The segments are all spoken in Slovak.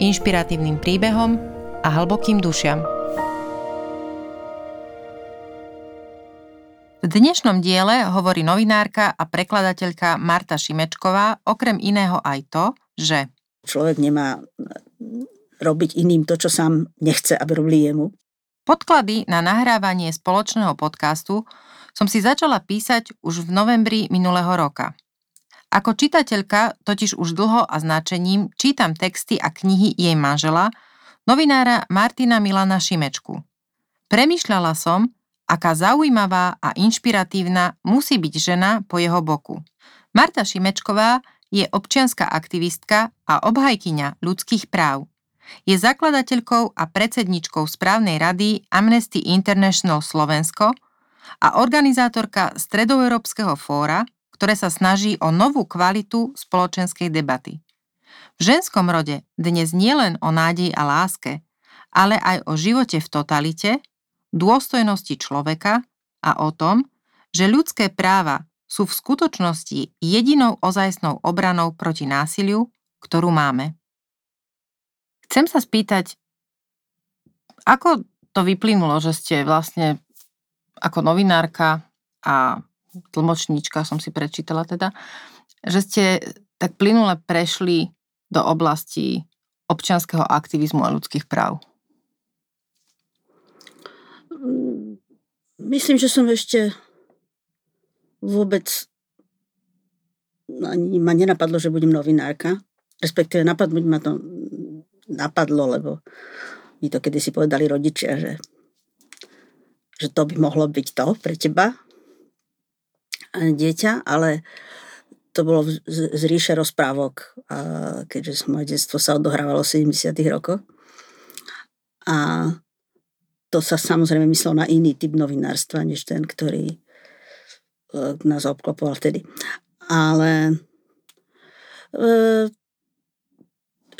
inšpiratívnym príbehom a hlbokým dušiam. V dnešnom diele hovorí novinárka a prekladateľka Marta Šimečková okrem iného aj to, že človek nemá robiť iným to, čo sám nechce, aby robili jemu. Podklady na nahrávanie spoločného podcastu som si začala písať už v novembri minulého roka. Ako čitateľka totiž už dlho a značením čítam texty a knihy jej manžela, novinára Martina Milana Šimečku. Premýšľala som, aká zaujímavá a inšpiratívna musí byť žena po jeho boku. Marta Šimečková je občianská aktivistka a obhajkyňa ľudských práv. Je zakladateľkou a predsedničkou správnej rady Amnesty International Slovensko a organizátorka Stredoeurópskeho fóra, ktoré sa snaží o novú kvalitu spoločenskej debaty. V ženskom rode dnes nielen o nádeji a láske, ale aj o živote v totalite, dôstojnosti človeka a o tom, že ľudské práva sú v skutočnosti jedinou ozajstnou obranou proti násiliu, ktorú máme. Chcem sa spýtať, ako to vyplynulo, že ste vlastne ako novinárka a tlmočníčka som si prečítala teda, že ste tak plynule prešli do oblasti občianského aktivizmu a ľudských práv. Myslím, že som ešte vôbec ani ma nenapadlo, že budem novinárka. Respektíve napadnúť ma to napadlo, lebo mi to kedysi povedali rodičia, že, že to by mohlo byť to pre teba, dieťa, ale to bolo z ríše rozprávok, keďže moje detstvo sa odohrávalo v 70 rokoch. A to sa samozrejme myslelo na iný typ novinárstva, než ten, ktorý e, nás obklopoval vtedy. Ale e,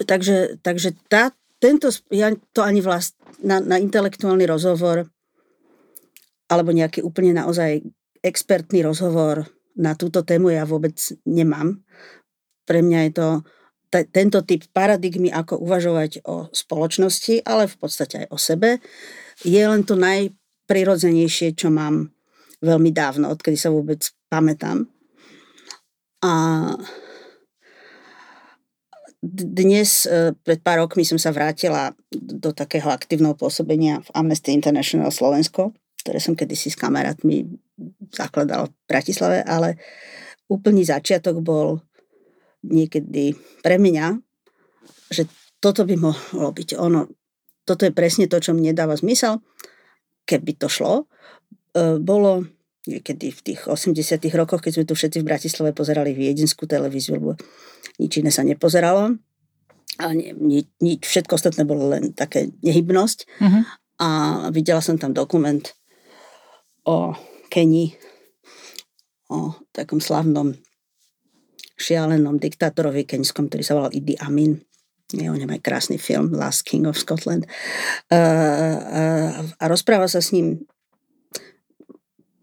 takže, takže tá, tento, ja to ani vlast, na, na intelektuálny rozhovor alebo nejaký úplne naozaj expertný rozhovor na túto tému ja vôbec nemám. Pre mňa je to t- tento typ paradigmy, ako uvažovať o spoločnosti, ale v podstate aj o sebe, je len to najprirodzenejšie, čo mám veľmi dávno, odkedy sa vôbec pamätám. A dnes, e, pred pár rokmi som sa vrátila do takého aktívneho pôsobenia v Amnesty International Slovensko, ktoré som kedysi s kamarátmi zakladal v Bratislave, ale úplný začiatok bol niekedy pre mňa, že toto by mohlo byť ono, toto je presne to, čo mne dáva zmysel, keby to šlo. E, bolo niekedy v tých 80 rokoch, keď sme tu všetci v Bratislave pozerali viedenskú televíziu, lebo nič iné sa nepozeralo. A ni, ni, ni, všetko ostatné bolo len také nehybnosť. Uh-huh. A videla som tam dokument o Keni, o takom slavnom šialenom diktátorovi keňskom, ktorý sa volal Idi Amin je o ňom aj krásny film Last King of Scotland. Uh, uh, a rozpráva sa s ním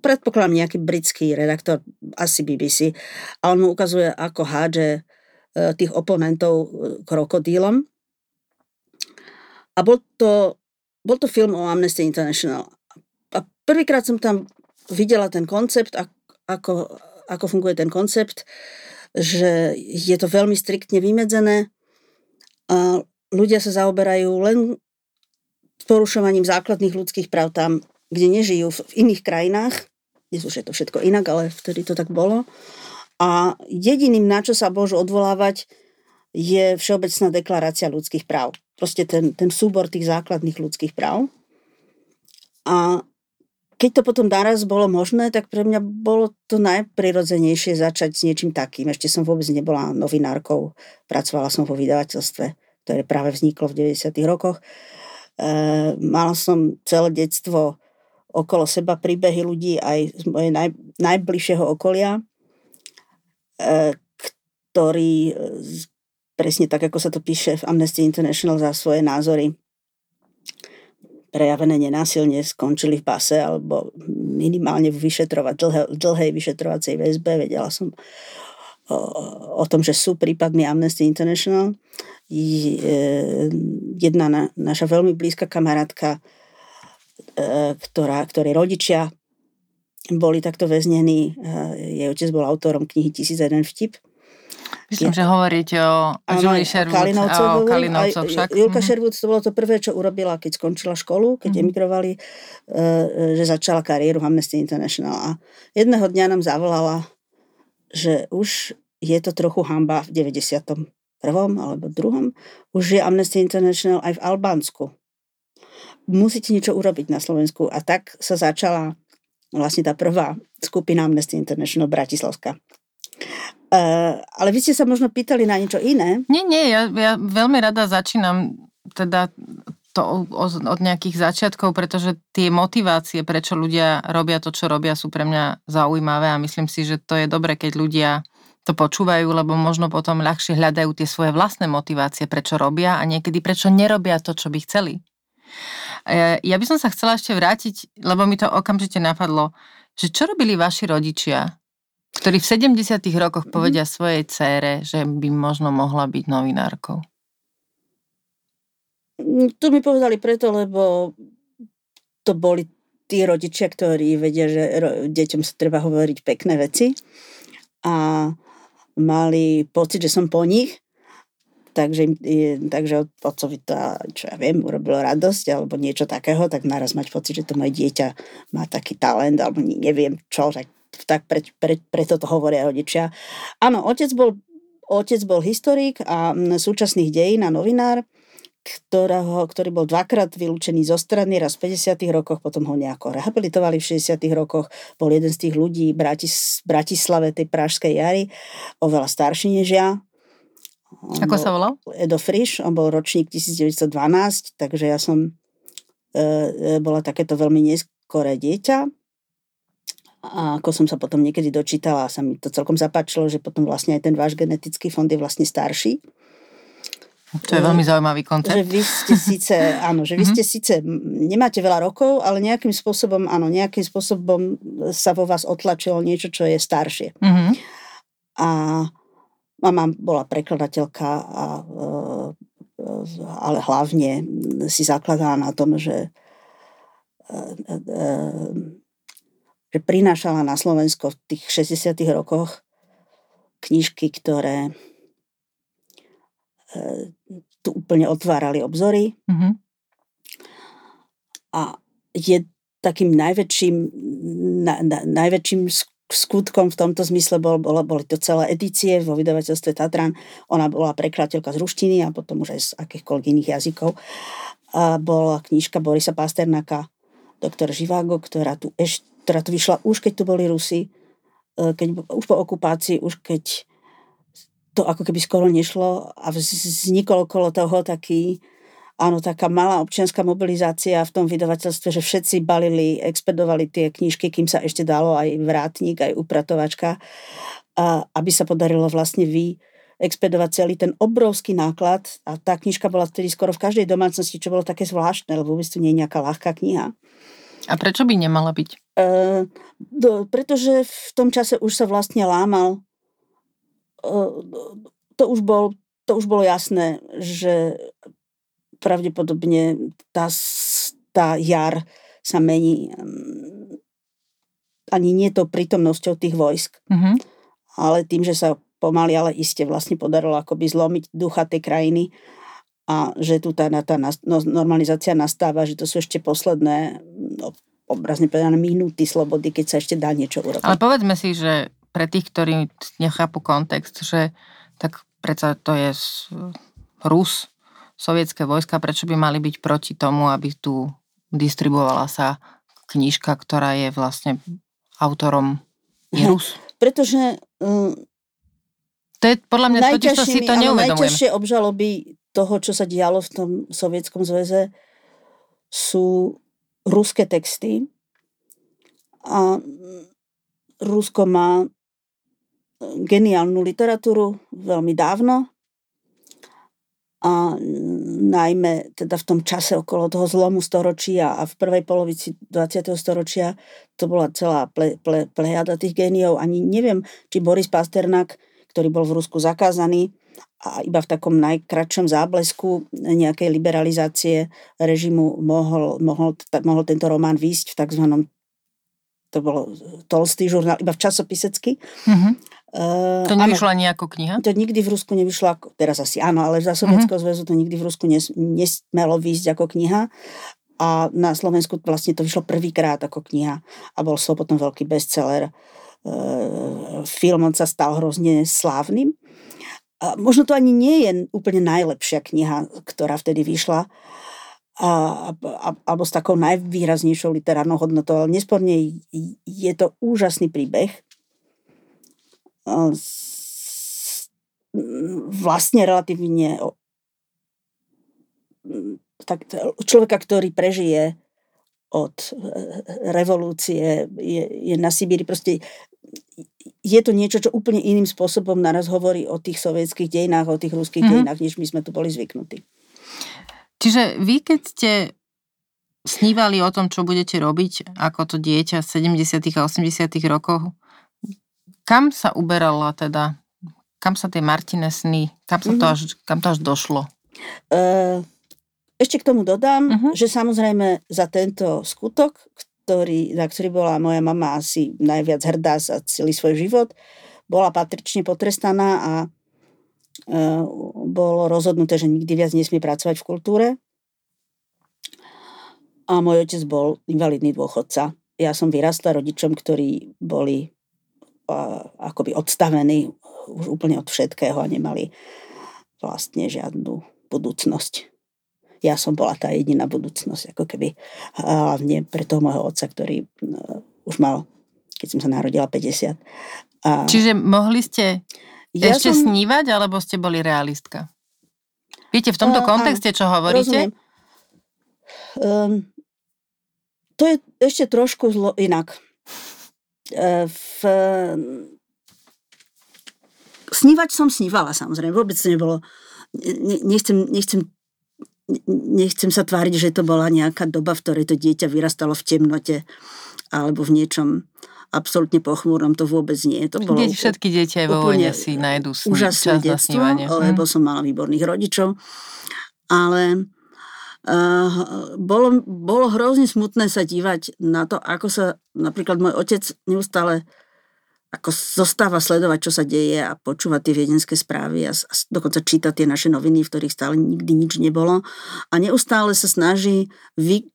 predpokladám nejaký britský redaktor, asi BBC, a on mu ukazuje, ako hádže tých oponentov krokodílom. A bol to, bol to film o Amnesty International. Prvýkrát som tam videla ten koncept, ako, ako funguje ten koncept, že je to veľmi striktne vymedzené, a ľudia sa zaoberajú len porušovaním základných ľudských práv tam, kde nežijú v iných krajinách. Dnes už je to všetko inak, ale vtedy to tak bolo. A jediným, na čo sa môžu odvolávať, je Všeobecná deklarácia ľudských práv. Proste ten, ten súbor tých základných ľudských práv. A keď to potom naraz bolo možné, tak pre mňa bolo to najprirodzenejšie začať s niečím takým. Ešte som vôbec nebola novinárkou, pracovala som vo vydavateľstve ktoré práve vzniklo v 90. rokoch. E, mal som celé detstvo okolo seba príbehy ľudí aj z mojej naj, najbližšieho okolia, e, ktorí presne tak, ako sa to píše v Amnesty International za svoje názory prejavené nenásilne skončili v base alebo minimálne v vyšetrovať, dlhé, dlhej vyšetrovacej väzbe. Vedela som o, o tom, že sú prípadmi Amnesty International. Jedna na, naša veľmi blízka kamarátka, e, ktorá, ktorej rodičia boli takto väznení, e, jej otec bol autorom knihy 1001 vtip Myslím, ja. že hovoríte o Julie Sherwood a o Kalinovcoch však. Julka mm-hmm. Sherwood to bolo to prvé, čo urobila, keď skončila školu, keď mm-hmm. emigrovali, uh, že začala kariéru Amnesty International. A jedného dňa nám zavolala, že už je to trochu hamba v 91. alebo druhom. Už je Amnesty International aj v Albánsku. Musíte niečo urobiť na Slovensku. A tak sa začala vlastne tá prvá skupina Amnesty International Bratislavská. Uh, ale vy ste sa možno pýtali na niečo iné. Nie, nie, ja, ja veľmi rada začínam teda to od nejakých začiatkov, pretože tie motivácie, prečo ľudia robia to, čo robia, sú pre mňa zaujímavé a myslím si, že to je dobre, keď ľudia to počúvajú, lebo možno potom ľahšie hľadajú tie svoje vlastné motivácie, prečo robia a niekedy prečo nerobia to, čo by chceli. E, ja by som sa chcela ešte vrátiť, lebo mi to okamžite napadlo, že čo robili vaši rodičia, ktorí v 70 rokoch mhm. povedia mm. svojej cére, že by možno mohla byť novinárkou? Mm, to mi povedali preto, lebo to boli tí rodičia, ktorí vedia, že deťom sa treba hovoriť pekné veci a mali pocit, že som po nich takže, takže otcovi to, čo ja viem, urobilo radosť alebo niečo takého, tak naraz mať pocit, že to moje dieťa má taký talent alebo neviem čo, tak tak pre, pre, preto to hovoria rodičia. Áno, otec bol, otec bol historik a súčasných dejín a novinár, ktorého, ktorý bol dvakrát vylúčený zo strany, raz v 50. rokoch, potom ho nejako rehabilitovali v 60. rokoch. Bol jeden z tých ľudí v Bratis, Bratislave, tej Pražskej jary, oveľa starší než ja. On Ako sa volal? Edo Frisch, on bol ročník 1912, takže ja som e, e, bola takéto veľmi neskoré dieťa. A ako som sa potom niekedy dočítala, sa mi to celkom zapáčilo, že potom vlastne aj ten váš genetický fond je vlastne starší. To je veľmi zaujímavý koncept. Že vy ste síce, áno, že vy ste mhm. síce, nemáte veľa rokov, ale nejakým spôsobom, áno, nejakým spôsobom sa vo vás otlačilo niečo, čo je staršie. Mm-hmm. A mama bola prekladateľka, a, e, ale hlavne si zakladala na tom, že e, e, že prinášala na Slovensko v tých 60 rokoch knižky, ktoré e, tu úplne otvárali obzory. Mm-hmm. A je takým najväčším, na, na, najväčším skutkom v tomto zmysle bol, bol, boli to celé edície vo vydavateľstve Tatran. Ona bola prekladateľka z ruštiny a potom už aj z akýchkoľvek iných jazykov. A bola knižka Borisa Pasternáka Doktor Živágo, ktorá tu ešte ktorá tu vyšla už keď tu boli Rusi, e, keď, už po okupácii, už keď to ako keby skoro nešlo a vznikol okolo toho taký, áno, taká malá občianská mobilizácia v tom vydavateľstve, že všetci balili, expedovali tie knižky, kým sa ešte dalo aj vrátnik, aj upratovačka, a aby sa podarilo vlastne vy expedovať celý ten obrovský náklad a tá knižka bola vtedy skoro v každej domácnosti, čo bolo také zvláštne, lebo vôbec to nie je nejaká ľahká kniha. A prečo by nemala byť? E, do, pretože v tom čase už sa vlastne lámal. E, to, už bol, to už bolo jasné, že pravdepodobne tá, tá jar sa mení ani nie to prítomnosťou tých vojsk, mm-hmm. ale tým, že sa pomaly, ale iste vlastne podarilo akoby zlomiť ducha tej krajiny a že tu tá, tá no, normalizácia nastáva, že to sú ešte posledné, no, obrazne povedané, minúty slobody, keď sa ešte dá niečo urobiť. Ale povedzme si, že pre tých, ktorí nechápu kontext, že tak predsa to je Rus, sovietské vojska, prečo by mali byť proti tomu, aby tu distribuovala sa knižka, ktorá je vlastne autorom je Rus? Pretože to je podľa mňa totiž to si to neuvedomujem. Najťažšie obžaloby toho, čo sa dialo v tom sovietskom zväze, sú ruské texty. A Rusko má geniálnu literatúru veľmi dávno a najmä teda v tom čase okolo toho zlomu storočia a v prvej polovici 20. storočia to bola celá ple, ple, plejada tých géniov. Ani neviem, či Boris Pasternak, ktorý bol v Rusku zakázaný a iba v takom najkračšom záblesku nejakej liberalizácie režimu mohol, mohol, mohol tento román výjsť v tzv. to bolo tolstý žurnál, iba v časopisecky. Mm-hmm. Uh, to nevyšla ani ako kniha? To nikdy v Rusku nevyšlo, ako, teraz asi áno, ale za Sovietského uh-huh. zväzu to nikdy v Rusku nes, nesmelo výjsť ako kniha. A na Slovensku vlastne to vyšlo prvýkrát ako kniha a bol so potom veľký bestseller. Uh, film on sa stal hrozne slávnym. A možno to ani nie je úplne najlepšia kniha, ktorá vtedy vyšla, a, a, alebo s takou najvýraznejšou literárnou hodnotou, ale nesporne je to úžasný príbeh. Vlastne relatívne tak, človeka, ktorý prežije od e, revolúcie, je, je na Sibíri. Proste je to niečo, čo úplne iným spôsobom naraz hovorí o tých sovietských dejinách, o tých ruských mm-hmm. dejinách, než my sme tu boli zvyknutí. Čiže vy, keď ste snívali o tom, čo budete robiť ako to dieťa v 70. a 80. rokoch, kam sa uberala teda? Kam sa tie Martine sny, kam, sa to mm-hmm. až, kam to až došlo? Uh, ešte k tomu dodám, uh-huh. že samozrejme za tento skutok, ktorý, na ktorý bola moja mama asi najviac hrdá za celý svoj život, bola patrične potrestaná a uh, bolo rozhodnuté, že nikdy viac nesmie pracovať v kultúre. A môj otec bol invalidný dôchodca. Ja som vyrastla rodičom, ktorí boli akoby odstavení už úplne od všetkého a nemali vlastne žiadnu budúcnosť. Ja som bola tá jediná budúcnosť, ako keby hlavne pre toho môjho otca, ktorý už mal, keď som sa narodila, 50. A... Čiže mohli ste ja ešte som... snívať, alebo ste boli realistka? Viete, v tomto kontexte, čo hovoríte? Um, to je ešte trošku zlo, inak. E, v... Snívať som snívala samozrejme, vôbec nebolo, ne, nechcem, nechcem, nechcem sa tváriť, že to bola nejaká doba, v ktorej to dieťa vyrastalo v temnote alebo v niečom absolútne pochmúrnom, to vôbec nie. To bolo Deť, všetky deti aj vo vojne si nájdú sní, úžasné detstvo, lebo hm. som mala výborných rodičov, ale Uh, bolo, bolo hrozne smutné sa dívať na to, ako sa napríklad môj otec neustále ako zostáva sledovať, čo sa deje a počúvať tie viedenské správy a, a dokonca čítať tie naše noviny, v ktorých stále nikdy nič nebolo. A neustále sa snaží vy,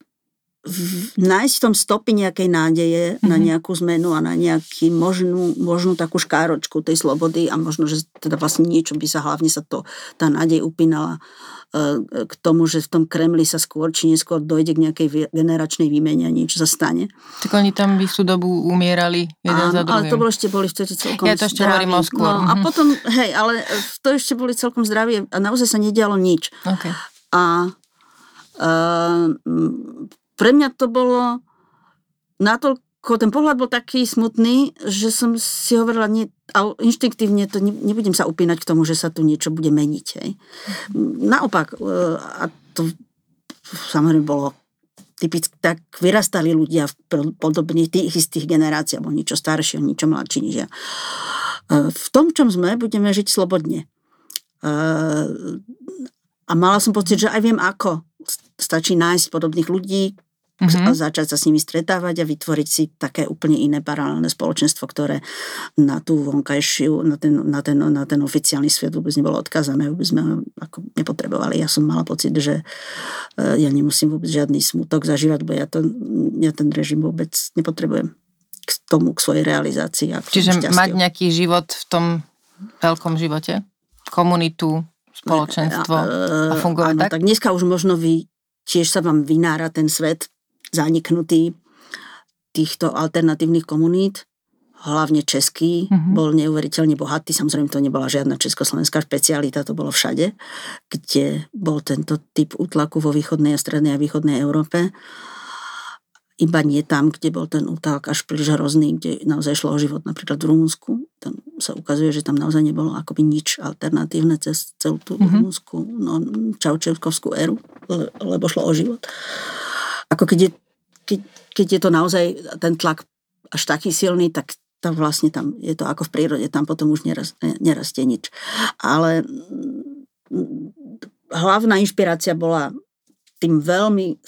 nájsť v tom stopy nejakej nádeje mm-hmm. na mhm. nejakú zmenu a na nejaký možnú, možnú takú škáročku tej slobody a možno, že teda vlastne niečo by sa hlavne sa to, tá nádej upínala E, k tomu, že v tom Kremli sa skôr či neskôr dojde k nejakej generačnej výmene a niečo sa stane. Tak oni tam by tú dobu umierali jeden Áno, za druhým. ale to bolo ešte boli vtedy celkom Ja to ešte zdraví. hovorím o skôr. No, a mhm. potom, hej, ale to ešte boli celkom zdraví a naozaj sa nedialo nič. Okay. A uh, pre mňa to bolo natoľko ten pohľad bol taký smutný, že som si hovorila, nie, ale inštinktívne to ne, nebudem sa upínať k tomu, že sa tu niečo bude meniť. Hej. Naopak, e, a to samozrejme bolo typicky, tak vyrastali ľudia v podobných tých istých generáciách, alebo niečo staršie, niečo mladší než ja. E, v tom, čom sme, budeme žiť slobodne. E, a mala som pocit, že aj viem ako. Stačí nájsť podobných ľudí, mm-hmm. a začať sa s nimi stretávať a vytvoriť si také úplne iné paralelné spoločenstvo, ktoré na tú vonkajšiu, na ten, na ten, na ten oficiálny svet vôbec nebolo odkázané, vôbec sme ho ako nepotrebovali. Ja som mala pocit, že e, ja nemusím vôbec žiadny smutok zažívať, bo ja, to, ja ten režim vôbec nepotrebujem k tomu, k svojej realizácii. A Čiže šťastiu. mať nejaký život v tom veľkom živote? Komunitu, spoločenstvo a, a fungovať áno, tak? tak? dneska už možno vy, tiež sa vám vynára ten svet zaniknutý týchto alternatívnych komunít, hlavne český, mm-hmm. bol neuveriteľne bohatý. Samozrejme, to nebola žiadna československá špecialita, to bolo všade, kde bol tento typ útlaku vo východnej a strednej a východnej Európe. Iba nie tam, kde bol ten útlak až príliš hrozný, kde naozaj šlo o život, napríklad v Rumunsku. Tam sa ukazuje, že tam naozaj nebolo akoby nič alternatívne cez celú tú mm-hmm. rumunsku, no, čaučevkovskú éru, lebo šlo o život. Ako keď je, keď, keď je to naozaj ten tlak až taký silný, tak tam vlastne tam je to ako v prírode, tam potom už nerast, nerastie nič. Ale mm, hlavná inšpirácia bola tým veľmi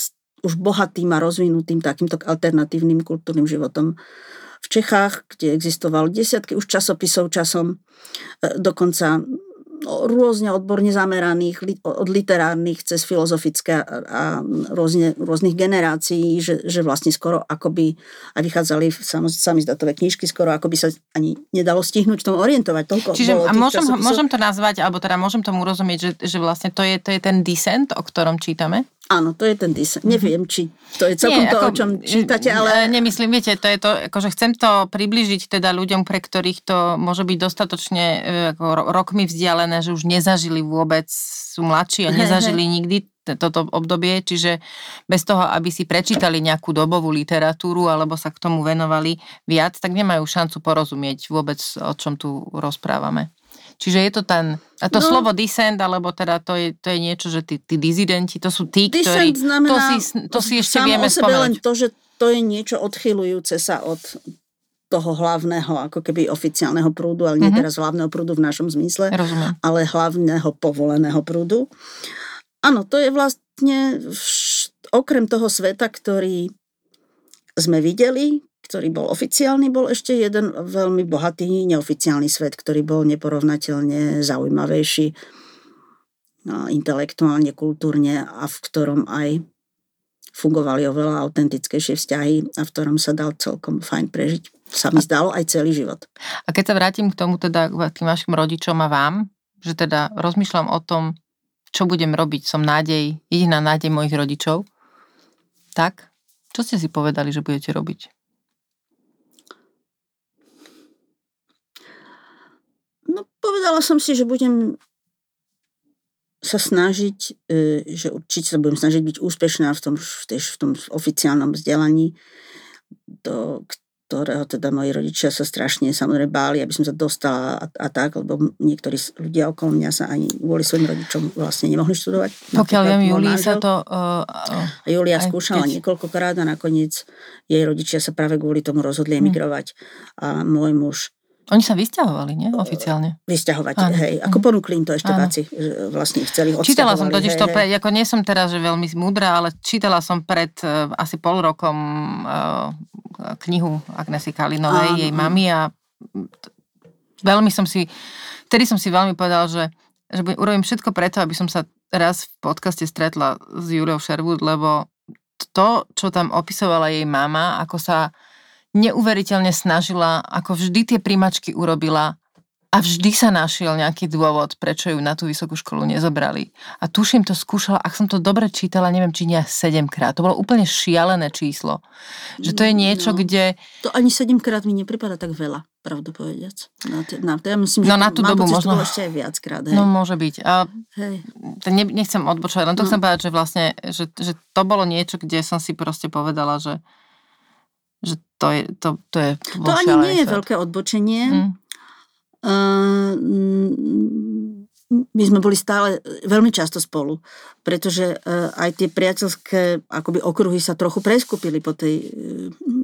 už bohatým a rozvinutým takýmto alternatívnym kultúrnym životom v Čechách, kde existovali desiatky už časopisov časom, e, dokonca rôzne odborne zameraných, od literárnych cez filozofické a rôzne, rôznych generácií, že, že vlastne skoro akoby aj vychádzali sami datové knižky, skoro akoby sa ani nedalo stihnúť v tom orientovať. Toľko Čiže a môžem, môžem to nazvať, alebo teda môžem tomu rozumieť, že, že vlastne to je, to je ten descent, o ktorom čítame? Áno, to je ten. Mhm. Neviem, či to je celkom Nie, to, ako, o čom čítate, ale... Nemyslím, viete, to je to, akože chcem to približiť teda ľuďom, pre ktorých to môže byť dostatočne e, ako rokmi vzdialené, že už nezažili vôbec, sú mladší a nezažili nikdy toto obdobie, čiže bez toho, aby si prečítali nejakú dobovú literatúru alebo sa k tomu venovali viac, tak nemajú šancu porozumieť vôbec, o čom tu rozprávame. Čiže je to ten, a to no, slovo dissent, alebo teda to je, to je niečo, že tí, tí dizidenti, to sú tí, ktorí, znamená, to si, to si ešte vieme spomenúť. len to, že to je niečo odchylujúce sa od toho hlavného, ako keby oficiálneho prúdu, ale nie mm-hmm. teraz hlavného prúdu v našom zmysle, Rozumiem. ale hlavného povoleného prúdu. Áno, to je vlastne vš- okrem toho sveta, ktorý sme videli, ktorý bol oficiálny, bol ešte jeden veľmi bohatý neoficiálny svet, ktorý bol neporovnateľne zaujímavejší intelektuálne, kultúrne a v ktorom aj fungovali oveľa autentickejšie vzťahy a v ktorom sa dal celkom fajn prežiť. Sa mi zdalo aj celý život. A keď sa vrátim k tomu teda k tým vašim rodičom a vám, že teda rozmýšľam o tom, čo budem robiť, som nádej, jediná nádej mojich rodičov, tak čo ste si povedali, že budete robiť? No povedala som si, že budem sa snažiť, e, že určite sa budem snažiť byť úspešná v tom, v, tej, v tom oficiálnom vzdelaní, do ktorého teda moji rodičia sa strašne samozrejme báli, aby som sa dostala a, a tak, lebo niektorí ľudia okolo mňa sa ani kvôli svojim rodičom vlastne nemohli študovať. Pokiaľ viem, Julia sa to... Uh, uh, a Julia skúšala keď... niekoľkokrát a nakoniec jej rodičia sa práve kvôli tomu rozhodli emigrovať. Hmm. A môj muž oni sa vysťahovali, nie? Oficiálne. Vysťahovať, áno. hej. Ako ponúkli im to ešte váci, vlastne chceli Čítala som totiž to, pre, ako nie som teraz že veľmi múdra, ale čítala som pred uh, asi pol rokom uh, knihu Agnesy Kalinovej, áno, jej mami a veľmi som si, vtedy som si veľmi povedal, že, že urobím všetko preto, aby som sa raz v podcaste stretla s Juliou Sherwood, lebo to, čo tam opisovala jej mama, ako sa neuveriteľne snažila, ako vždy tie príjmačky urobila a vždy sa našiel nejaký dôvod, prečo ju na tú vysokú školu nezobrali. A tuším to skúšala, ak som to dobre čítala, neviem, či nie 7 krát. To bolo úplne šialené číslo. Že to je niečo, no, kde... To ani 7 krát mi nepripada tak veľa, pravdu povediac. Na, t- na, ja myslím, no na tú dobu pocit, možno... ešte aj viackrát. Hej. No môže byť. A hej. Ne, nechcem odbočovať, len to no. chcem povedať, že vlastne, že, že to bolo niečo, kde som si proste povedala, že že to je, to, to je To ani nie je veľké odbočenie. Mm. Uh, my sme boli stále veľmi často spolu, pretože uh, aj tie priateľské akoby okruhy sa trochu preskupili po tej,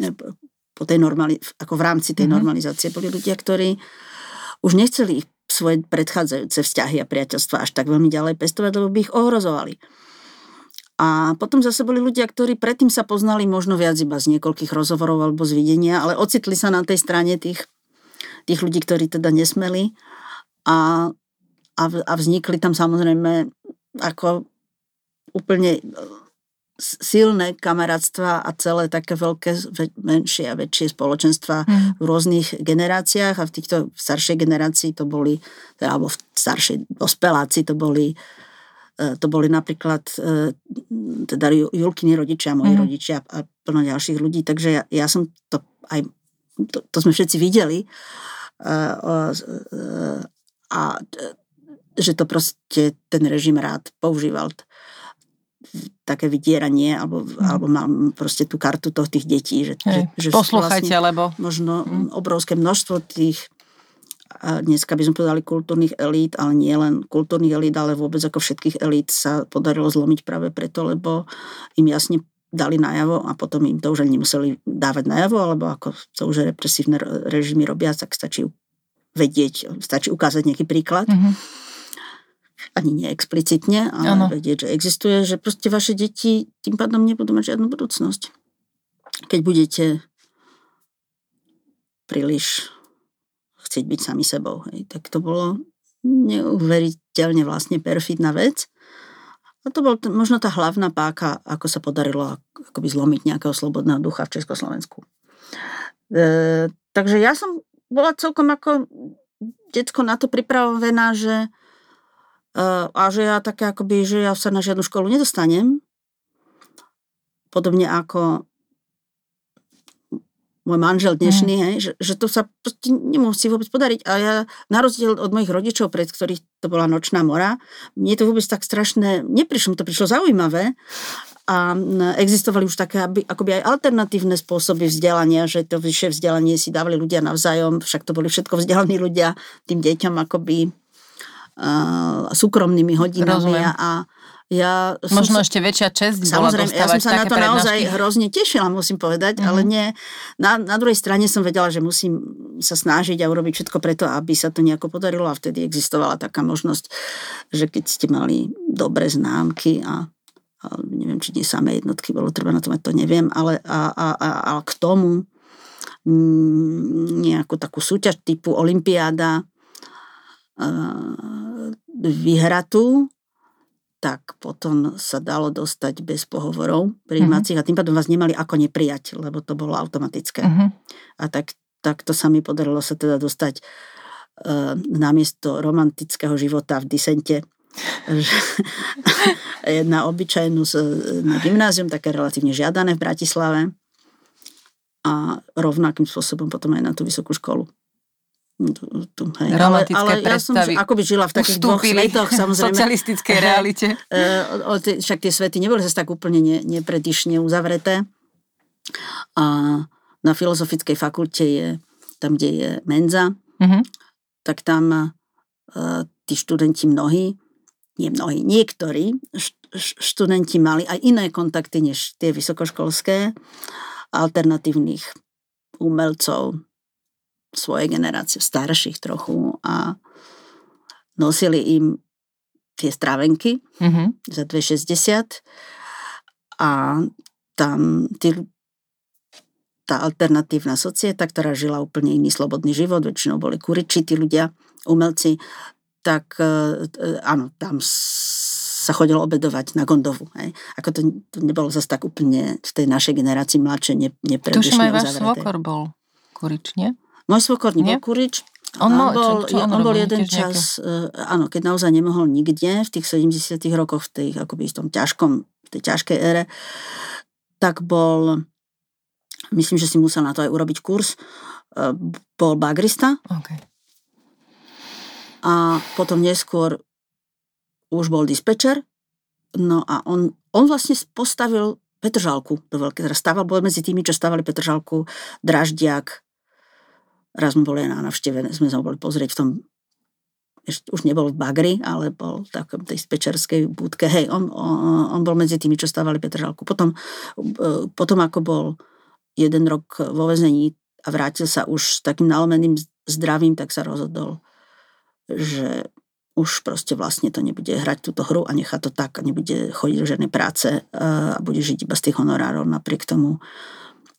uh, po tej normali- ako v rámci tej mm-hmm. normalizácie. Boli ľudia, ktorí už nechceli ich svoje predchádzajúce vzťahy a priateľstva až tak veľmi ďalej pestovať, lebo by ich ohrozovali. A potom zase boli ľudia, ktorí predtým sa poznali možno viac iba z niekoľkých rozhovorov alebo z videnia, ale ocitli sa na tej strane tých, tých ľudí, ktorí teda nesmeli a, a, a vznikli tam samozrejme ako úplne e, silné kamarátstva a celé také veľké, menšie a väčšie spoločenstva mm. v rôznych generáciách a v týchto v staršej generácii to boli, alebo v staršej dospeláci to boli E, to boli napríklad e, teda Julkiny rodičia, moji mm. rodičia a plno ďalších ľudí, takže ja, ja som to aj to, to sme všetci videli. A, a že to proste ten režim rád používal také vydieranie, alebo, mm. alebo mám proste tú kartu toho tých detí. Že, Hej, že, že poslúchajte, vlastne lebo... Možno mm. obrovské množstvo tých a dneska by sme povedali kultúrnych elít, ale nie len kultúrnych elít, ale vôbec ako všetkých elít sa podarilo zlomiť práve preto, lebo im jasne dali najavo a potom im to už ani nemuseli dávať najavo, alebo ako to už represívne režimy robia, tak stačí vedieť, stačí ukázať nejaký príklad. Mm-hmm. Ani nie explicitne, ale ano. vedieť, že existuje, že proste vaše deti tým pádom nebudú mať žiadnu budúcnosť. Keď budete príliš chcieť byť sami sebou. Hej. Tak to bolo neuveriteľne vlastne perfidná vec. A to bol t- možno tá hlavná páka, ako sa podarilo akoby zlomiť nejakého slobodného ducha v Československu. E, takže ja som bola celkom ako detsko na to pripravená, že e, a že ja také akoby, že ja sa na žiadnu školu nedostanem. Podobne ako môj manžel dnešný, mm. hej, že, že to sa proste nemusí vôbec podariť. A ja, na rozdiel od mojich rodičov, pred ktorých to bola nočná mora, mne to vôbec tak strašné, neprišlo, to prišlo zaujímavé. A existovali už také aby, akoby aj alternatívne spôsoby vzdelania, že to vyššie vzdelanie si dávali ľudia navzájom, však to boli všetko vzdelaní ľudia tým deťom akoby uh, súkromnými hodinami Rozumiem. a ja Možno sa, ešte väčšia česť Samozrejme, ja som sa na to prednášky. naozaj hrozne tešila, musím povedať, mm-hmm. ale nie. Na, na druhej strane som vedela, že musím sa snažiť a urobiť všetko preto, aby sa to nejako podarilo a vtedy existovala taká možnosť, že keď ste mali dobré známky a, a neviem, či nie samé jednotky bolo treba na to mať, to neviem, ale a, a, a, a k tomu mm, nejakú takú súťaž typu Olympiáda vyhratú, tak potom sa dalo dostať bez pohovorov prijímacích mm-hmm. a tým pádom vás nemali ako neprijať, lebo to bolo automatické. Mm-hmm. A tak, tak to sa mi podarilo sa teda dostať uh, namiesto romantického života v disente na obyčajnú na gymnázium, také relatívne žiadané v Bratislave a rovnakým spôsobom potom aj na tú vysokú školu tu, hej. ale, ale ja som akoby žila v takých dvoch svetoch, samozrejme. Socialistickej realite. E, o, o, však tie svety neboli zase tak úplne ne, nepredišne uzavreté. A na Filozofickej fakulte je, tam, kde je menza, mm-hmm. tak tam uh, tí študenti mnohí, nie mnohí, niektorí študenti mali aj iné kontakty než tie vysokoškolské, alternatívnych umelcov, svojej generácie, starších trochu a nosili im tie stravenky mm-hmm. za 2,60 a tam tí, tá alternatívna societa, ktorá žila úplne iný slobodný život, väčšinou boli kuriči tí ľudia, umelci, tak e, e, áno, tam sa chodilo obedovať na Gondovu. Hej. Ako to, to nebolo zase tak úplne v tej našej generácii mladšie, ne, Tuším aj váš svokor bol kurič, nie? Môj svokor nebol kurič, on, on bol, čo, čo on, on bol jeden čas, uh, áno, keď naozaj nemohol nikde v tých 70 rokoch, v, tých, akoby v tom ťažkom, v tej ťažkej ére, tak bol, myslím, že si musel na to aj urobiť kurz, uh, bol bagrista. Okay. A potom neskôr už bol dispečer, no a on, on vlastne postavil Petržalku do veľkej, teda stával, bol medzi tými, čo stavali Petržalku, Draždiak, Raz sme boli na navšteve, sme sa boli pozrieť v tom, ešte, už nebol v Bagri, ale bol v takom tej spečerskej budke. Hej, on, on, on bol medzi tými, čo stávali Petržalku. Potom, e, potom ako bol jeden rok vo vezení a vrátil sa už s takým nalomeným zdravím, tak sa rozhodol, že už proste vlastne to nebude hrať túto hru a nechá to tak a nebude chodiť do žiadnej práce e, a bude žiť iba z tých honorárov napriek tomu,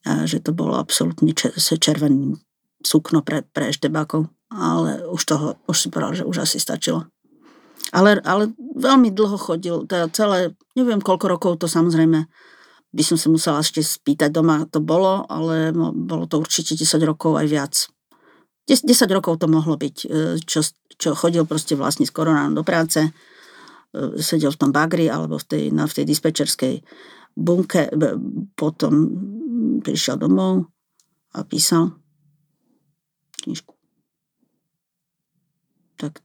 e, že to bolo absolútne červeným sukno pre, pre eštebákov, ale už toho, už si povedal, že už asi stačilo. Ale, ale veľmi dlho chodil, teda celé, neviem koľko rokov to samozrejme by som sa musela ešte spýtať doma, to bolo, ale bolo to určite 10 rokov aj viac. 10, 10 rokov to mohlo byť, e, čo, čo chodil proste vlastne skoro ráno do práce, e, sedel v tom bagri alebo v tej, no, v tej dispečerskej bunke, potom prišiel domov a písal knižku. Tak.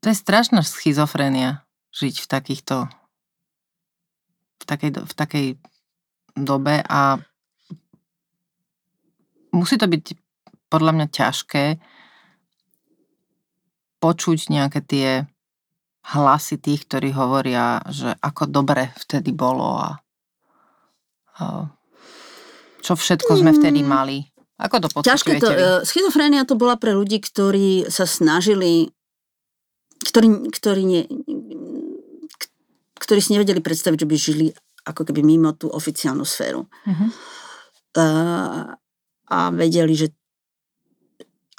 To je strašná schizofrenia žiť v takýchto v takej, v takej dobe a musí to byť podľa mňa ťažké počuť nejaké tie hlasy tých, ktorí hovoria, že ako dobre vtedy bolo a, a čo všetko sme vtedy mm. mali. Ako to pocitujete Ťažké to, vy? E, schizofrénia to bola pre ľudí, ktorí sa snažili, ktorí, ktorí, nie, ktorí si nevedeli predstaviť, že by žili ako keby mimo tú oficiálnu sféru. Uh-huh. Uh, a vedeli, že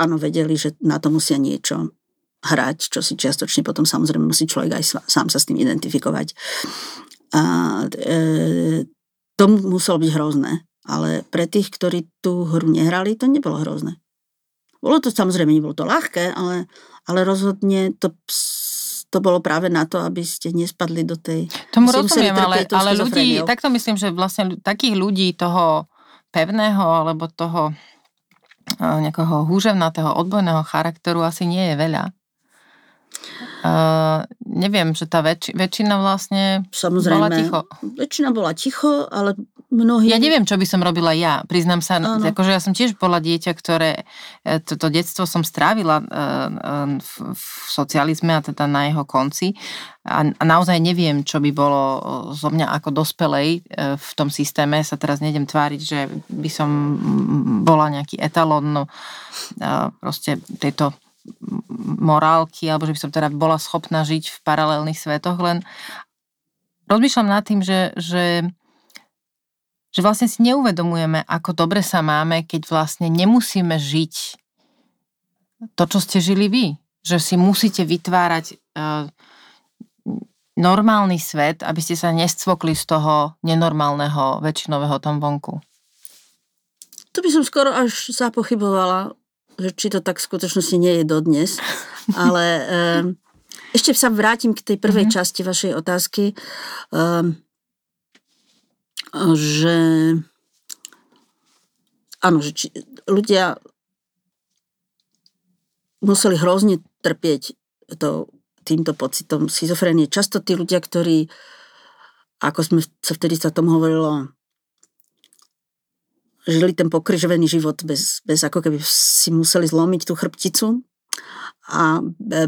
áno, vedeli, že na to musia niečo hrať, čo si čiastočne potom samozrejme musí človek aj sám sa s tým identifikovať. A, e, to muselo byť hrozné, ale pre tých, ktorí tú hru nehrali, to nebolo hrozné. Bolo to samozrejme, nebolo to ľahké, ale, ale rozhodne to to bolo práve na to, aby ste nespadli do tej... Tomu rozumiem, ale, ale ľudí, takto myslím, že vlastne takých ľudí toho pevného alebo toho e, nejakého húževnatého odbojného charakteru asi nie je veľa. Uh, neviem, že tá väč- väčšina vlastne Samozrejme, bola ticho. väčšina bola ticho, ale mnohí... Ja neviem, čo by som robila ja, priznám sa, akože ja som tiež bola dieťa, ktoré toto e, detstvo som strávila uh, v, v socializme a teda na jeho konci. A, a naozaj neviem, čo by bolo zo mňa ako dospelej v tom systéme, sa teraz nejdem tváriť, že by som bola nejaký etalón no, proste tejto morálky, alebo že by som teda bola schopná žiť v paralelných svetoch, len rozmýšľam nad tým, že, že, že vlastne si neuvedomujeme, ako dobre sa máme, keď vlastne nemusíme žiť to, čo ste žili vy. Že si musíte vytvárať uh, normálny svet, aby ste sa nescvokli z toho nenormálneho väčšinového tom vonku. To by som skoro až zapochybovala, že či to tak v skutočnosti nie je dodnes. Ale um, ešte sa vrátim k tej prvej mm-hmm. časti vašej otázky, um, že áno, že či, ľudia museli hrozne trpieť to, týmto pocitom schizofrénie. Často tí ľudia, ktorí, ako sme sa vtedy sa tomu hovorilo, žili ten pokryžovený život bez, bez ako keby si museli zlomiť tú chrbticu a e,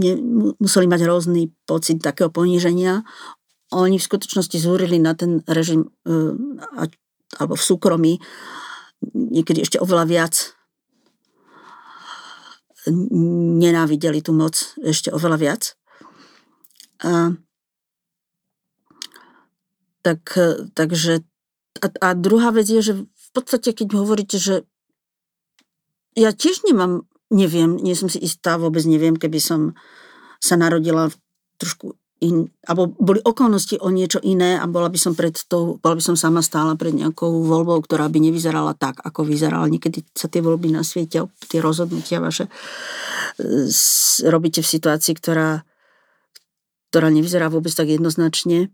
ne, museli mať hrozný pocit takého poníženia. Oni v skutočnosti zúrili na ten režim e, alebo v súkromí niekedy ešte oveľa viac nenávideli tú moc ešte oveľa viac. A, tak, takže a, a druhá vec je, že v podstate, keď hovoríte, že ja tiež nemám, neviem, nie som si istá, vôbec neviem, keby som sa narodila v trošku in, alebo boli okolnosti o niečo iné a bola by som pred tou, bola by som sama stála pred nejakou voľbou, ktorá by nevyzerala tak, ako vyzerala. Niekedy sa tie voľby na svete, tie rozhodnutia vaše robíte v situácii, ktorá, ktorá nevyzerá vôbec tak jednoznačne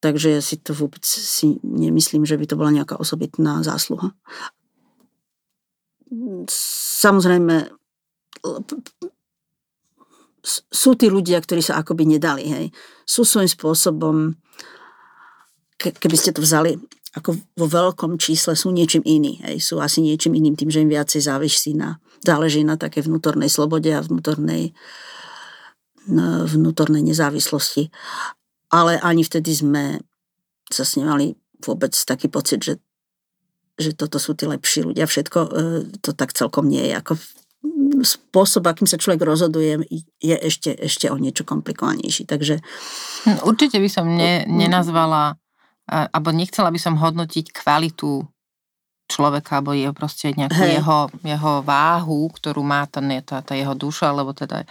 Takže si to vôbec si nemyslím, že by to bola nejaká osobitná zásluha. Samozrejme, sú tí ľudia, ktorí sa akoby nedali, hej. Sú svojím spôsobom, keby ste to vzali ako vo veľkom čísle, sú niečím iný, hej. Sú asi niečím iným tým, že im viacej závisí na, záleží na také vnútornej slobode a vnútornej, vnútornej nezávislosti ale ani vtedy sme sa nemali vôbec taký pocit, že, že toto sú tí lepší ľudia. Všetko e, to tak celkom nie je. Ako spôsob, akým sa človek rozhoduje, je ešte, ešte o niečo komplikovanejší. Takže... Hm, určite by som ne, nenazvala, alebo nechcela by som hodnotiť kvalitu človeka, alebo jeho proste nejakú jeho, jeho váhu, ktorú má tá, tá, tá jeho duša, alebo teda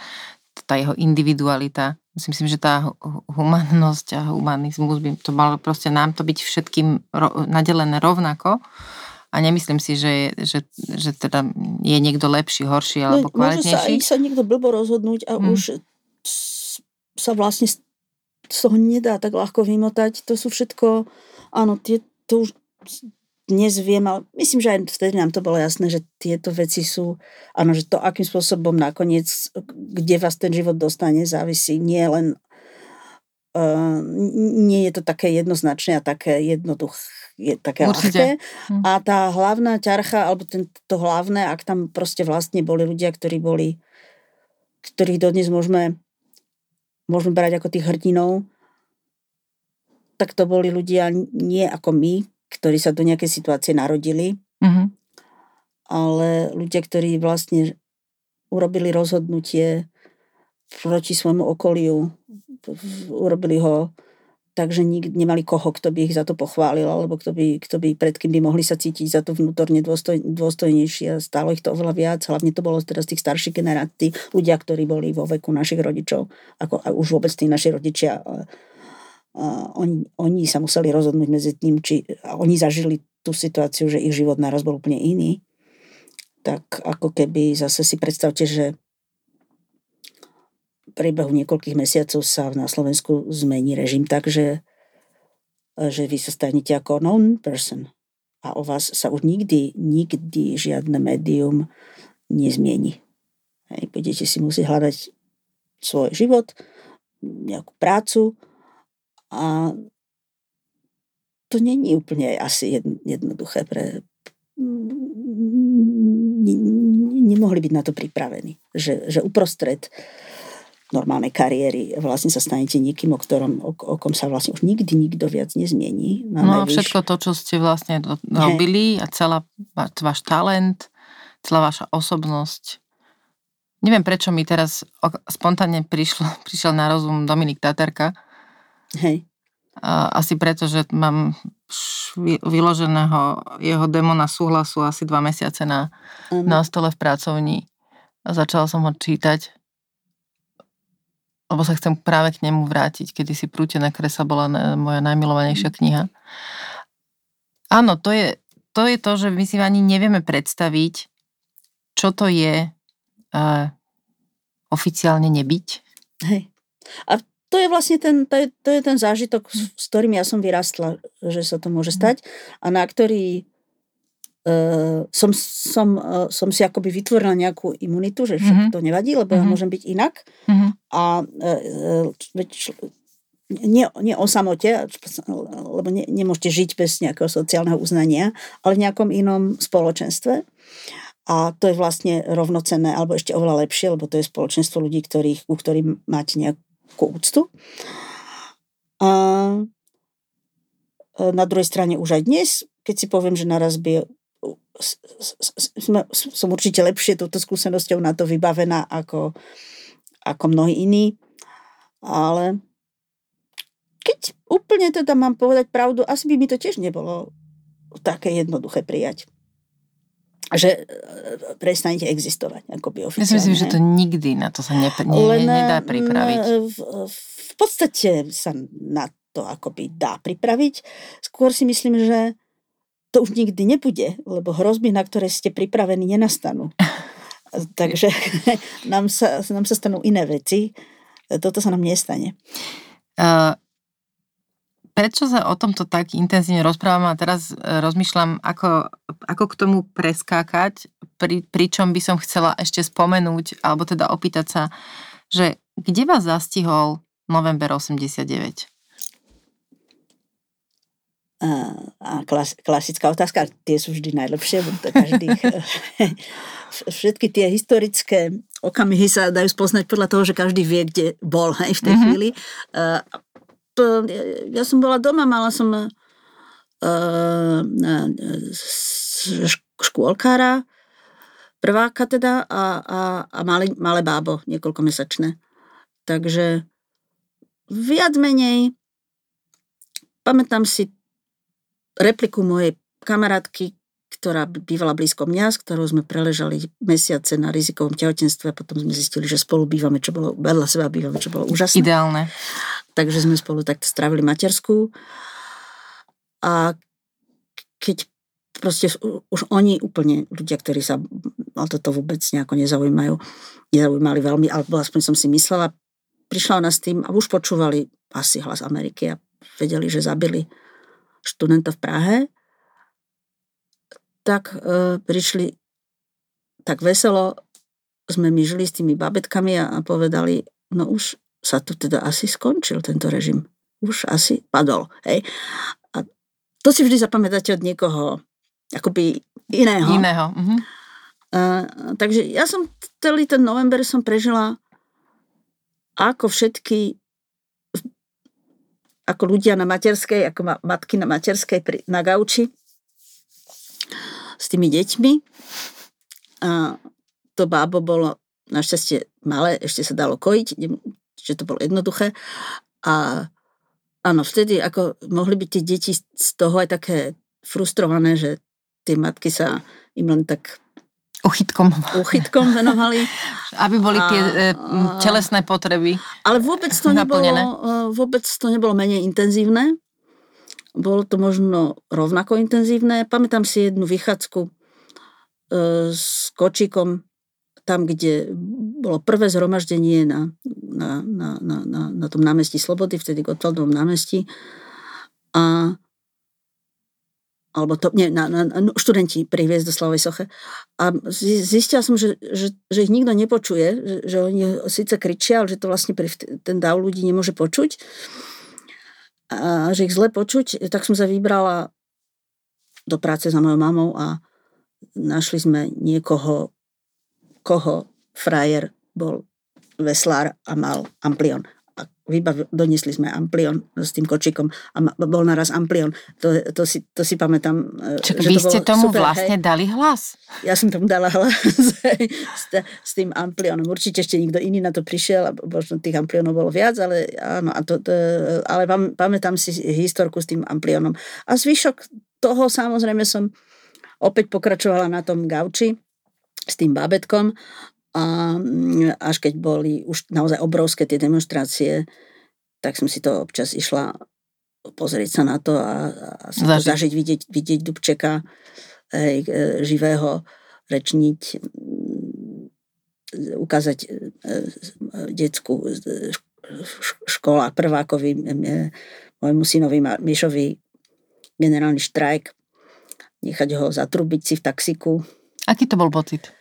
tá jeho individualita. Myslím, že tá humannosť a humanizmus by to malo proste nám to byť všetkým ro- nadelené rovnako. A nemyslím si, že, že, že teda je niekto lepší, horší alebo kvalitnejší. Môže sa, sa niekto blbo rozhodnúť a hmm. už sa vlastne z toho nedá tak ľahko vymotať. To sú všetko, áno, tie, to už dnes viem, ale myslím, že aj vtedy nám to bolo jasné, že tieto veci sú, áno, že to, akým spôsobom nakoniec, kde vás ten život dostane, závisí nie len Uh, nie je to také jednoznačné a také jednoduché, je také Určite. ľahké. Hm. A tá hlavná ťarcha, alebo ten, to hlavné, ak tam proste vlastne boli ľudia, ktorí boli, ktorých dodnes môžeme, môžeme brať ako tých hrdinov, tak to boli ľudia nie ako my, ktorí sa do nejakej situácie narodili, mm-hmm. ale ľudia, ktorí vlastne urobili rozhodnutie proti svojmu okoliu, urobili ho tak, že nik, nemali koho, kto by ich za to pochválil, alebo kto by, kto by pred kým by mohli sa cítiť za to vnútorne dôstoj, dôstojnejšie stálo ich to oveľa viac. Hlavne to bolo teraz tých starších generácií, ľudia, ktorí boli vo veku našich rodičov, ako a už vôbec tí naši rodičia oni, oni sa museli rozhodnúť medzi tým, či oni zažili tú situáciu, že ich život naraz bol úplne iný, tak ako keby zase si predstavte, že v priebehu niekoľkých mesiacov sa na Slovensku zmení režim tak, že, že vy sa stanete ako known person a o vás sa už nikdy, nikdy žiadne médium nezmieni. Budete si musieť hľadať svoj život, nejakú prácu, a to není úplne asi jednoduché pre... Nemohli byť na to pripravení. Že, že uprostred normálnej kariéry vlastne sa stanete niekým, o, ktorom, o, o kom sa vlastne už nikdy nikto viac nezmiení. No a všetko to, čo ste vlastne robili a celá váš talent, celá vaša osobnosť. Neviem, prečo mi teraz spontánne prišlo, prišiel na rozum Dominik Taterka, Hej. A asi preto, že mám vyloženého jeho demona súhlasu asi dva mesiace na, uh-huh. na stole v pracovni. A začala som ho čítať, lebo sa chcem práve k nemu vrátiť, kedy si Prútené kresa bola moja najmilovanejšia kniha. Áno, to je, to je to, že my si ani nevieme predstaviť, čo to je uh, oficiálne nebyť. Hej. A to je vlastne ten, to je, to je ten zážitok, s ktorým ja som vyrastla, že sa to môže stať a na ktorý uh, som, som, uh, som si akoby vytvorila nejakú imunitu, že mm-hmm. to nevadí, lebo mm-hmm. ja môžem byť inak. Mm-hmm. A uh, nie, nie o samote, lebo ne, nemôžete žiť bez nejakého sociálneho uznania, ale v nejakom inom spoločenstve. A to je vlastne rovnocenné, alebo ešte oveľa lepšie, lebo to je spoločenstvo ľudí, ktorých, u ktorých máte nejakú úctu. A na druhej strane už aj dnes, keď si poviem, že naraz by som určite lepšie touto skúsenosťou na to vybavená ako, ako mnohí iní. Ale keď úplne teda mám povedať pravdu, asi by mi to tiež nebolo také jednoduché prijať že e, prestanete existovať akoby oficiálne. Myslím si, že to nikdy na to sa ne, ne, Len, nedá pripraviť. V, v podstate sa na to akoby dá pripraviť. Skôr si myslím, že to už nikdy nebude, lebo hrozby, na ktoré ste pripravení, nenastanú. Takže nám sa, nám sa stanú iné veci. Toto sa nám nestane. Uh, prečo sa o tomto tak intenzívne rozprávam a teraz e, rozmýšľam, ako, ako k tomu preskákať, pri, pričom by som chcela ešte spomenúť, alebo teda opýtať sa, že kde vás zastihol november 89? A, klas, klasická otázka, tie sú vždy najlepšie, to každý, všetky tie historické okamihy sa dajú spoznať podľa toho, že každý vie, kde bol hej, v tej mm-hmm. chvíli. Ja som bola doma, mala som uh, škôlkára, prváka teda a, a, a malé, malé bábo, niekoľkomesačné. Takže viac menej pamätám si repliku mojej kamarátky, ktorá bývala blízko mňa, s ktorou sme preležali mesiace na rizikovom tehotenstve a potom sme zistili, že spolu bývame, čo bolo vedľa seba bývame, čo bolo úžasné. Ideálne takže sme spolu takto strávili materskú. A keď proste už oni úplne, ľudia, ktorí sa o toto vôbec nejako nezaujímajú, nezaujímali veľmi, alebo aspoň som si myslela, prišla ona s tým a už počúvali asi hlas Ameriky a vedeli, že zabili študenta v Prahe. tak e, prišli tak veselo, sme my žili s tými babetkami a, a povedali, no už sa tu teda asi skončil tento režim. Už asi padol. Hej. A to si vždy zapamätáte od niekoho akoby iného. Iného. Mhm. Uh, takže ja som celý ten november som prežila ako všetky ako ľudia na materskej, ako ma, matky na materskej pri, na gauči s tými deťmi. A to bábo bolo našťastie malé, ešte sa dalo kojiť, že to bolo jednoduché. A áno, vtedy ako mohli byť tie deti z toho aj také frustrované, že tie matky sa im len tak Uchytkom. Uchytkom venovali. Aby boli tie a, e, telesné potreby Ale vôbec to, nebolo, e, vôbec to nebolo menej intenzívne. Bolo to možno rovnako intenzívne. Pamätám si jednu vychádzku e, s kočikom tam, kde bolo prvé zhromaždenie na, na, na, na, na, na tom námestí Slobody, vtedy Gotwaldovom námestí. A alebo to, nie, na, na, na, študenti pri Hviezdoslavej soche. A zistila som, že, že, že ich nikto nepočuje, že, že oni síce kričia, ale že to vlastne pre ten dáv ľudí nemôže počuť. A že ich zle počuť, tak som sa vybrala do práce za mojou mamou a našli sme niekoho, koho frajer bol veslár a mal amplion a vybav, donesli sme Amplion s tým kočikom a bol naraz Amplion. To, to, si, to si pamätám. E, Čak, vy to ste tomu super, vlastne hej. dali hlas? Ja som tomu dala hlas s, s tým Amplionom. Určite ešte nikto iný na to prišiel, a možno tých Amplionov bolo viac, ale áno, a to, to, ale pam, pamätám si historku s tým Amplionom. A zvyšok toho samozrejme som opäť pokračovala na tom gauči s tým bábetkom a mm, až keď boli už naozaj obrovské tie demonstrácie, tak som si to občas išla pozrieť sa na to a, a si zažiť. to zažiť, vidieť, vidieť Dubčeka hej, e, živého, rečniť, mm, ukázať e, e, detskú škola prvákovi, môjmu synovi Mišovi generálny štrajk, nechať ho zatrubiť si v taxiku. Aký to bol pocit?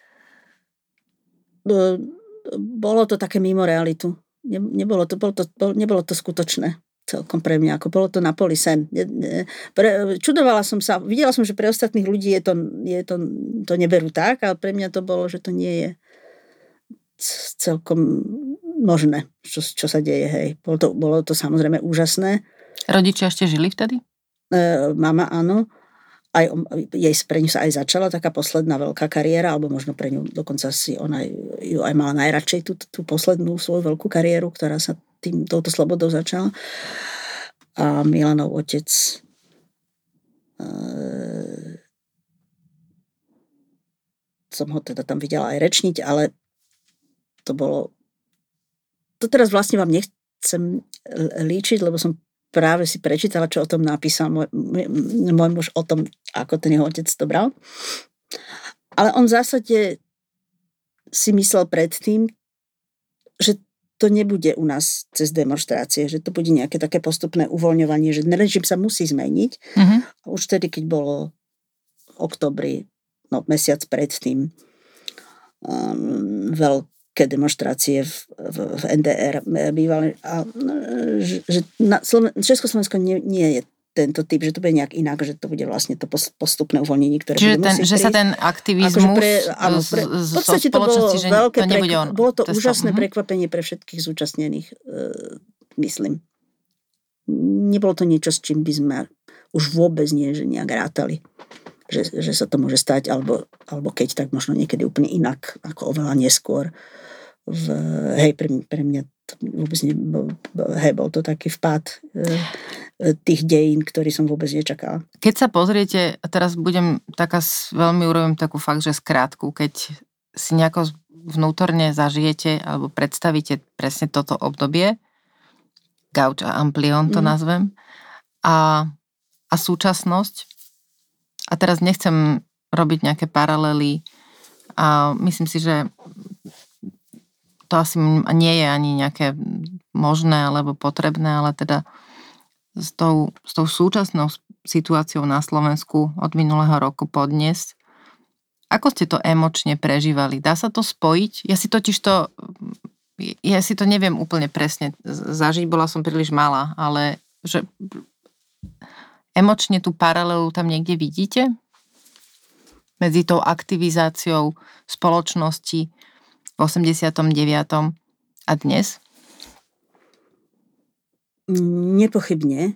Bolo to také mimo realitu. Ne, nebolo, to, bolo to, bol, nebolo to skutočné celkom pre mňa, ako bolo to na poli sen. Pre, čudovala som sa, videla som, že pre ostatných ľudí je to, je to, to neberú tak, ale pre mňa to bolo, že to nie je celkom možné, čo, čo sa deje. Hej. Bolo, to, bolo to samozrejme úžasné. Rodičia ešte žili vtedy? E, mama áno aj, jej pre ňu sa aj začala taká posledná veľká kariéra, alebo možno pre ňu dokonca si ona ju aj mala najradšej tú, tú poslednú svoju veľkú kariéru, ktorá sa tým, touto slobodou začala. A Milanov otec e, som ho teda tam videla aj rečniť, ale to bolo to teraz vlastne vám nechcem líčiť, lebo som práve si prečítala, čo o tom napísal môj, môj muž o tom, ako ten jeho otec to bral. Ale on v zásade si myslel predtým, že to nebude u nás cez demonstrácie, že to bude nejaké také postupné uvoľňovanie, že režim sa musí zmeniť. Uh-huh. Už tedy, keď bolo v oktobri, no mesiac predtým, um, veľ, veľké demonstrácie v, v, v NDR bývali. A, že na Sloven- Československo nie, nie je tento typ, že to bude nejak inak, že to bude vlastne to postupné uvoľnenie, ktoré Čiže ten, že sa ten aktivizmus akože pre, áno, pre, v podstate to bolo veľké, to prekv, on, bolo to, to úžasné uh-huh. prekvapenie pre všetkých zúčastnených, uh, myslím. Nebolo to niečo, s čím by sme už vôbec nie, že nejak rátali že, že sa to môže stať, alebo, alebo keď, tak možno niekedy úplne inak, ako oveľa neskôr v, hej, pre, pre mňa to vôbec ne, hej, bol to taký vpad e, tých dejín, ktorý som vôbec nečakala. Keď sa pozriete, a teraz budem taká, veľmi urobím takú fakt, že skrátku, keď si nejako vnútorne zažijete alebo predstavíte presne toto obdobie, gauč a amplion to mm. nazvem, a, a súčasnosť, a teraz nechcem robiť nejaké paralely, a myslím si, že to asi nie je ani nejaké možné alebo potrebné, ale teda s tou, s tou súčasnou situáciou na Slovensku od minulého roku po dnes. Ako ste to emočne prežívali? Dá sa to spojiť? Ja si totiž to, ja si to neviem úplne presne zažiť, bola som príliš malá, ale že emočne tú paralelu tam niekde vidíte? Medzi tou aktivizáciou spoločnosti v 89. a dnes? Nepochybne.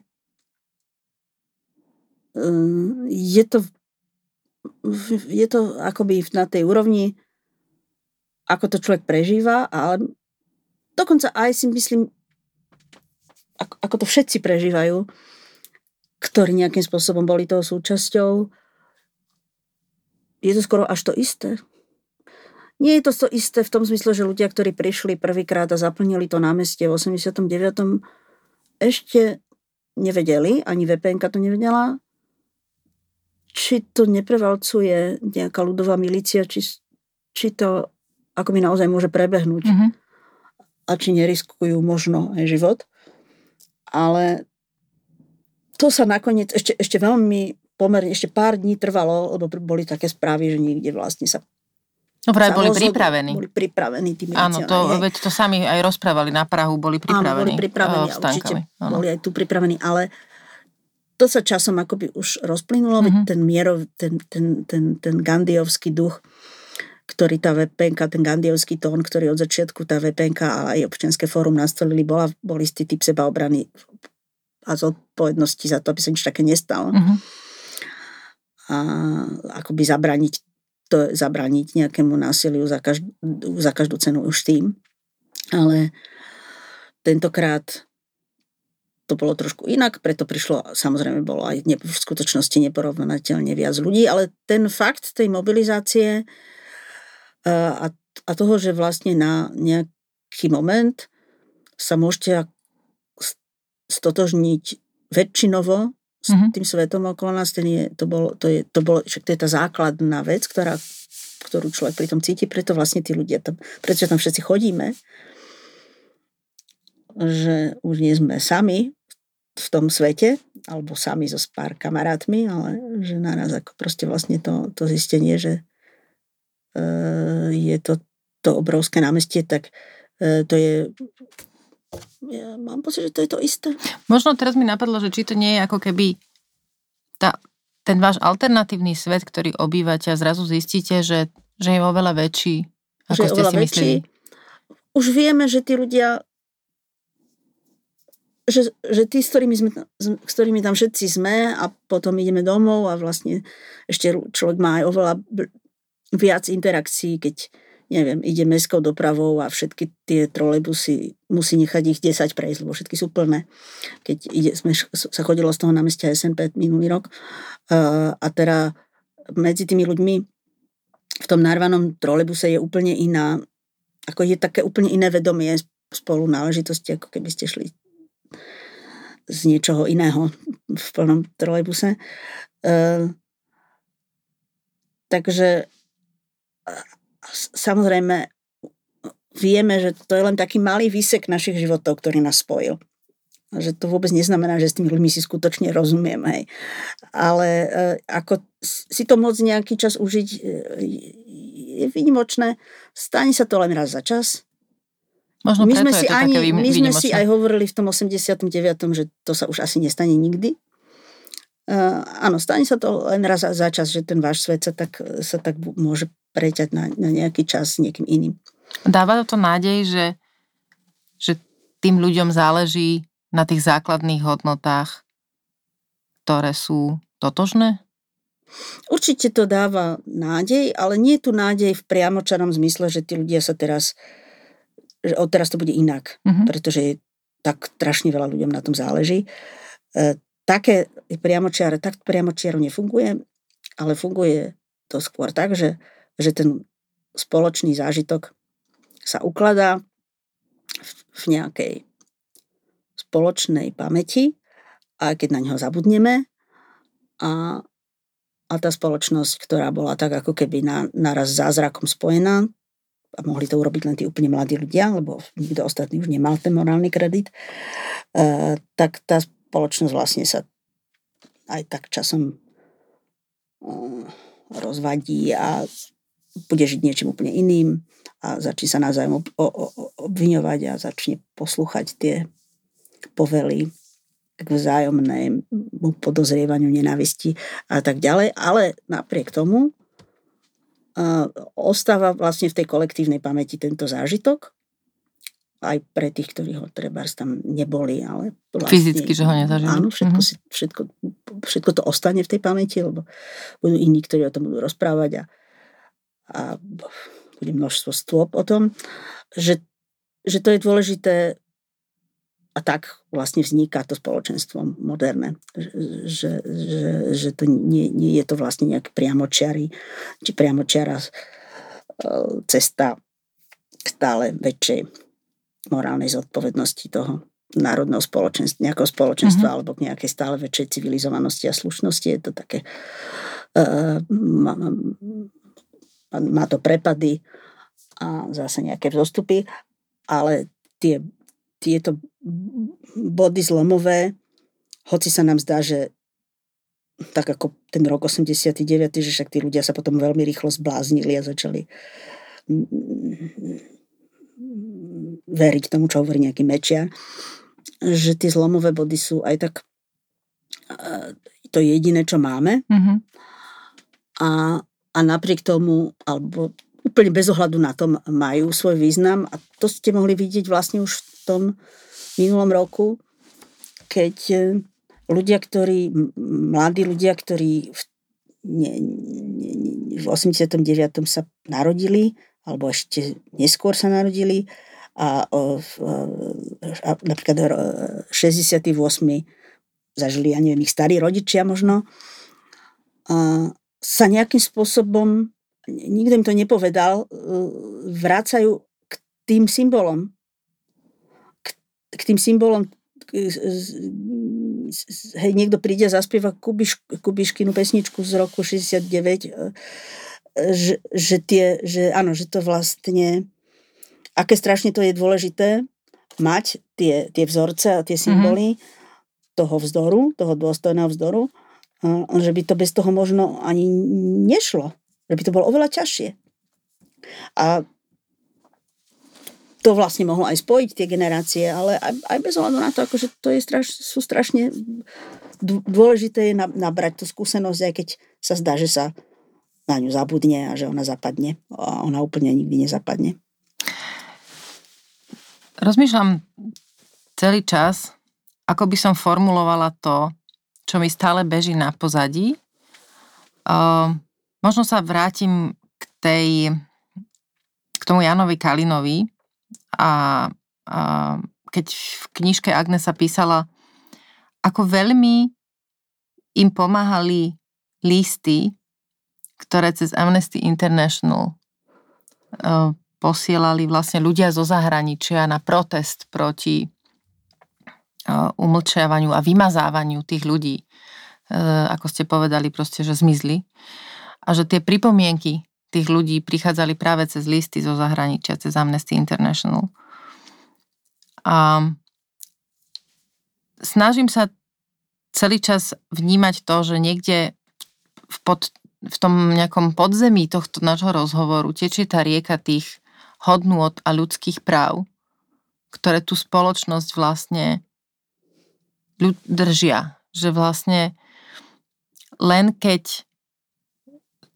Ehm, je to je to akoby na tej úrovni, ako to človek prežíva, ale dokonca aj si myslím, ako, ako to všetci prežívajú, ktorí nejakým spôsobom boli toho súčasťou, je to skoro až to isté. Nie je to to isté v tom zmysle, že ľudia, ktorí prišli prvýkrát a zaplnili to námestie v 89. ešte nevedeli, ani VPN to nevedela, či to neprevalcuje nejaká ľudová milícia, či, či to ako mi naozaj môže prebehnúť mm-hmm. a či neriskujú možno aj život. Ale to sa nakoniec ešte, ešte veľmi pomerne, ešte pár dní trvalo, lebo boli také správy, že niekde vlastne sa No vraj boli pripravení. Boli pripravení tí Áno, to, veď to sami aj rozprávali na Prahu, boli pripravení. Áno, boli pripravení uh, určite boli aj tu pripravení, ale to sa časom akoby už rozplynulo, mm-hmm. ten mierov, ten, ten, ten, ten gandiovský duch, ktorý tá VPN, ten gandiovský tón, ktorý od začiatku tá VPN a aj občianske fórum nastolili, bola, bol istý typ sebaobrany a zodpovednosti za to, aby sa nič také nestalo. Mm-hmm. A akoby zabraniť to, zabraniť nejakému násiliu za každú, za každú cenu už tým. Ale tentokrát to bolo trošku inak, preto prišlo, samozrejme bolo aj ne, v skutočnosti neporovnateľne viac ľudí, ale ten fakt tej mobilizácie a, a toho, že vlastne na nejaký moment sa môžete stotožniť väčšinovo s mm-hmm. tým svetom okolo nás, ten je, to, bolo, to, je, to, bolo, však to je tá základná vec, ktorá, ktorú človek pri tom cíti, preto vlastne tí ľudia tam, preto tam všetci chodíme, že už nie sme sami v tom svete, alebo sami so pár kamarátmi, ale že naraz ako proste vlastne to, to zistenie, že e, je to, to obrovské námestie, tak e, to je ja mám pocit, že to je to isté. Možno teraz mi napadlo, že či to nie je ako keby tá, ten váš alternatívny svet, ktorý obývate a zrazu zistíte, že, že je oveľa väčší, ako že ste si väčší. mysleli. Už vieme, že tí ľudia že, že tí, s ktorými, sme, s ktorými tam všetci sme a potom ideme domov a vlastne ešte človek má aj oveľa viac interakcií, keď neviem, ide mestskou dopravou a všetky tie trolejbusy musí nechať ich 10 prejsť, lebo všetky sú plné. Keď ide, sme, sa chodilo z toho námestia SNP minulý rok a teda medzi tými ľuďmi v tom narvanom trolejbuse je úplne iná, ako je také úplne iné vedomie spolu náležitosti, ako keby ste šli z niečoho iného v plnom trolejbuse. Uh, takže samozrejme vieme, že to je len taký malý výsek našich životov, ktorý nás spojil. Že to vôbec neznamená, že s tými ľuďmi si skutočne rozumieme. Hej. Ale uh, ako si to môcť nejaký čas užiť uh, je výnimočné. Stane sa to len raz za čas. Možno my sme si ani, my sme si aj hovorili v tom 89., že to sa už asi nestane nikdy. Uh, áno, stane sa to len raz za čas, že ten váš svet sa tak, sa tak môže preťať na, na nejaký čas s niekým iným. Dáva to nádej, že, že tým ľuďom záleží na tých základných hodnotách, ktoré sú totožné? Určite to dáva nádej, ale nie je tu nádej v priamočarom zmysle, že tí ľudia sa teraz že od teraz to bude inak, mm-hmm. pretože je tak strašne veľa ľuďom na tom záleží. E, také priamočiare, tak priamočiaro nefunguje, ale funguje to skôr tak, že, že ten spoločný zážitok sa ukladá v, nejakej spoločnej pamäti a keď na neho zabudneme a, a tá spoločnosť, ktorá bola tak ako keby na, naraz zázrakom spojená, a mohli to urobiť len tí úplne mladí ľudia, lebo nikto ostatný už nemal ten morálny kredit, e, tak tá spoločnosť vlastne sa aj tak časom rozvadí a bude žiť niečím úplne iným a začne sa navzájom obviňovať a začne poslúchať tie povely k vzájomnému podozrievaniu nenávisti a tak ďalej. Ale napriek tomu uh, ostáva vlastne v tej kolektívnej pamäti tento zážitok aj pre tých, ktorí ho treba tam neboli, ale vlastne, Fyzicky, že ho nezažili. Áno, všetko, mm-hmm. si, všetko, všetko to ostane v tej pamäti, lebo budú iní, ktorí o tom budú rozprávať a, a bude množstvo stôp o tom, že, že to je dôležité a tak vlastne vzniká to spoločenstvo moderné. Že, že, že to nie, nie je to vlastne nejaký priamočiary, či priamočiara e, cesta k stále väčšej morálnej zodpovednosti toho národného spoločenstva, nejakého spoločenstva mm-hmm. alebo k nejakej stále väčšej civilizovanosti a slušnosti. Je to také... Uh, má, to prepady a zase nejaké vzostupy, ale tie tieto body zlomové, hoci sa nám zdá, že tak ako ten rok 89, že však tí ľudia sa potom veľmi rýchlo zbláznili a začali veriť tomu, čo hovorí nejaký mečia, že tie zlomové body sú aj tak to jediné, čo máme. Mm-hmm. A, a napriek tomu, alebo úplne bez ohľadu na tom majú svoj význam a to ste mohli vidieť vlastne už v tom minulom roku, keď e, ľudia, ktorí, mladí ľudia, ktorí v, ne, ne, ne, v 89. sa narodili, alebo ešte neskôr sa narodili a, a napríklad 68. zažili, ja neviem, ich starí rodičia možno, a sa nejakým spôsobom nikto im to nepovedal, e, vrácajú k tým symbolom. K, k tým symbolom hej, niekto príde a zaspieva Kubiš, Kubiškinu pesničku z roku 69, e, že, že, tie, že áno, že to vlastne, aké strašne to je dôležité mať tie, tie vzorce a tie symboly mm-hmm. toho vzdoru, toho dôstojného vzdoru, že by to bez toho možno ani nešlo že by to bolo oveľa ťažšie. A to vlastne mohlo aj spojiť tie generácie, ale aj, aj bez ohľadu na to, akože to je straš, sú strašne dôležité je nabrať tú skúsenosť, aj keď sa zdá, že sa na ňu zabudne a že ona zapadne. A ona úplne nikdy nezapadne. Rozmýšľam celý čas, ako by som formulovala to, čo mi stále beží na pozadí. Uh, Možno sa vrátim k tej, k tomu Janovi Kalinovi a, a keď v knižke Agnesa písala, ako veľmi im pomáhali listy, ktoré cez Amnesty International uh, posielali vlastne ľudia zo zahraničia na protest proti umlčiavaniu a vymazávaniu tých ľudí, uh, ako ste povedali, proste, že zmizli. A že tie pripomienky tých ľudí prichádzali práve cez listy zo zahraničia, cez Amnesty International. A snažím sa celý čas vnímať to, že niekde v, pod, v tom nejakom podzemí tohto nášho rozhovoru tečie tá rieka tých hodnôt a ľudských práv, ktoré tú spoločnosť vlastne držia. Že vlastne len keď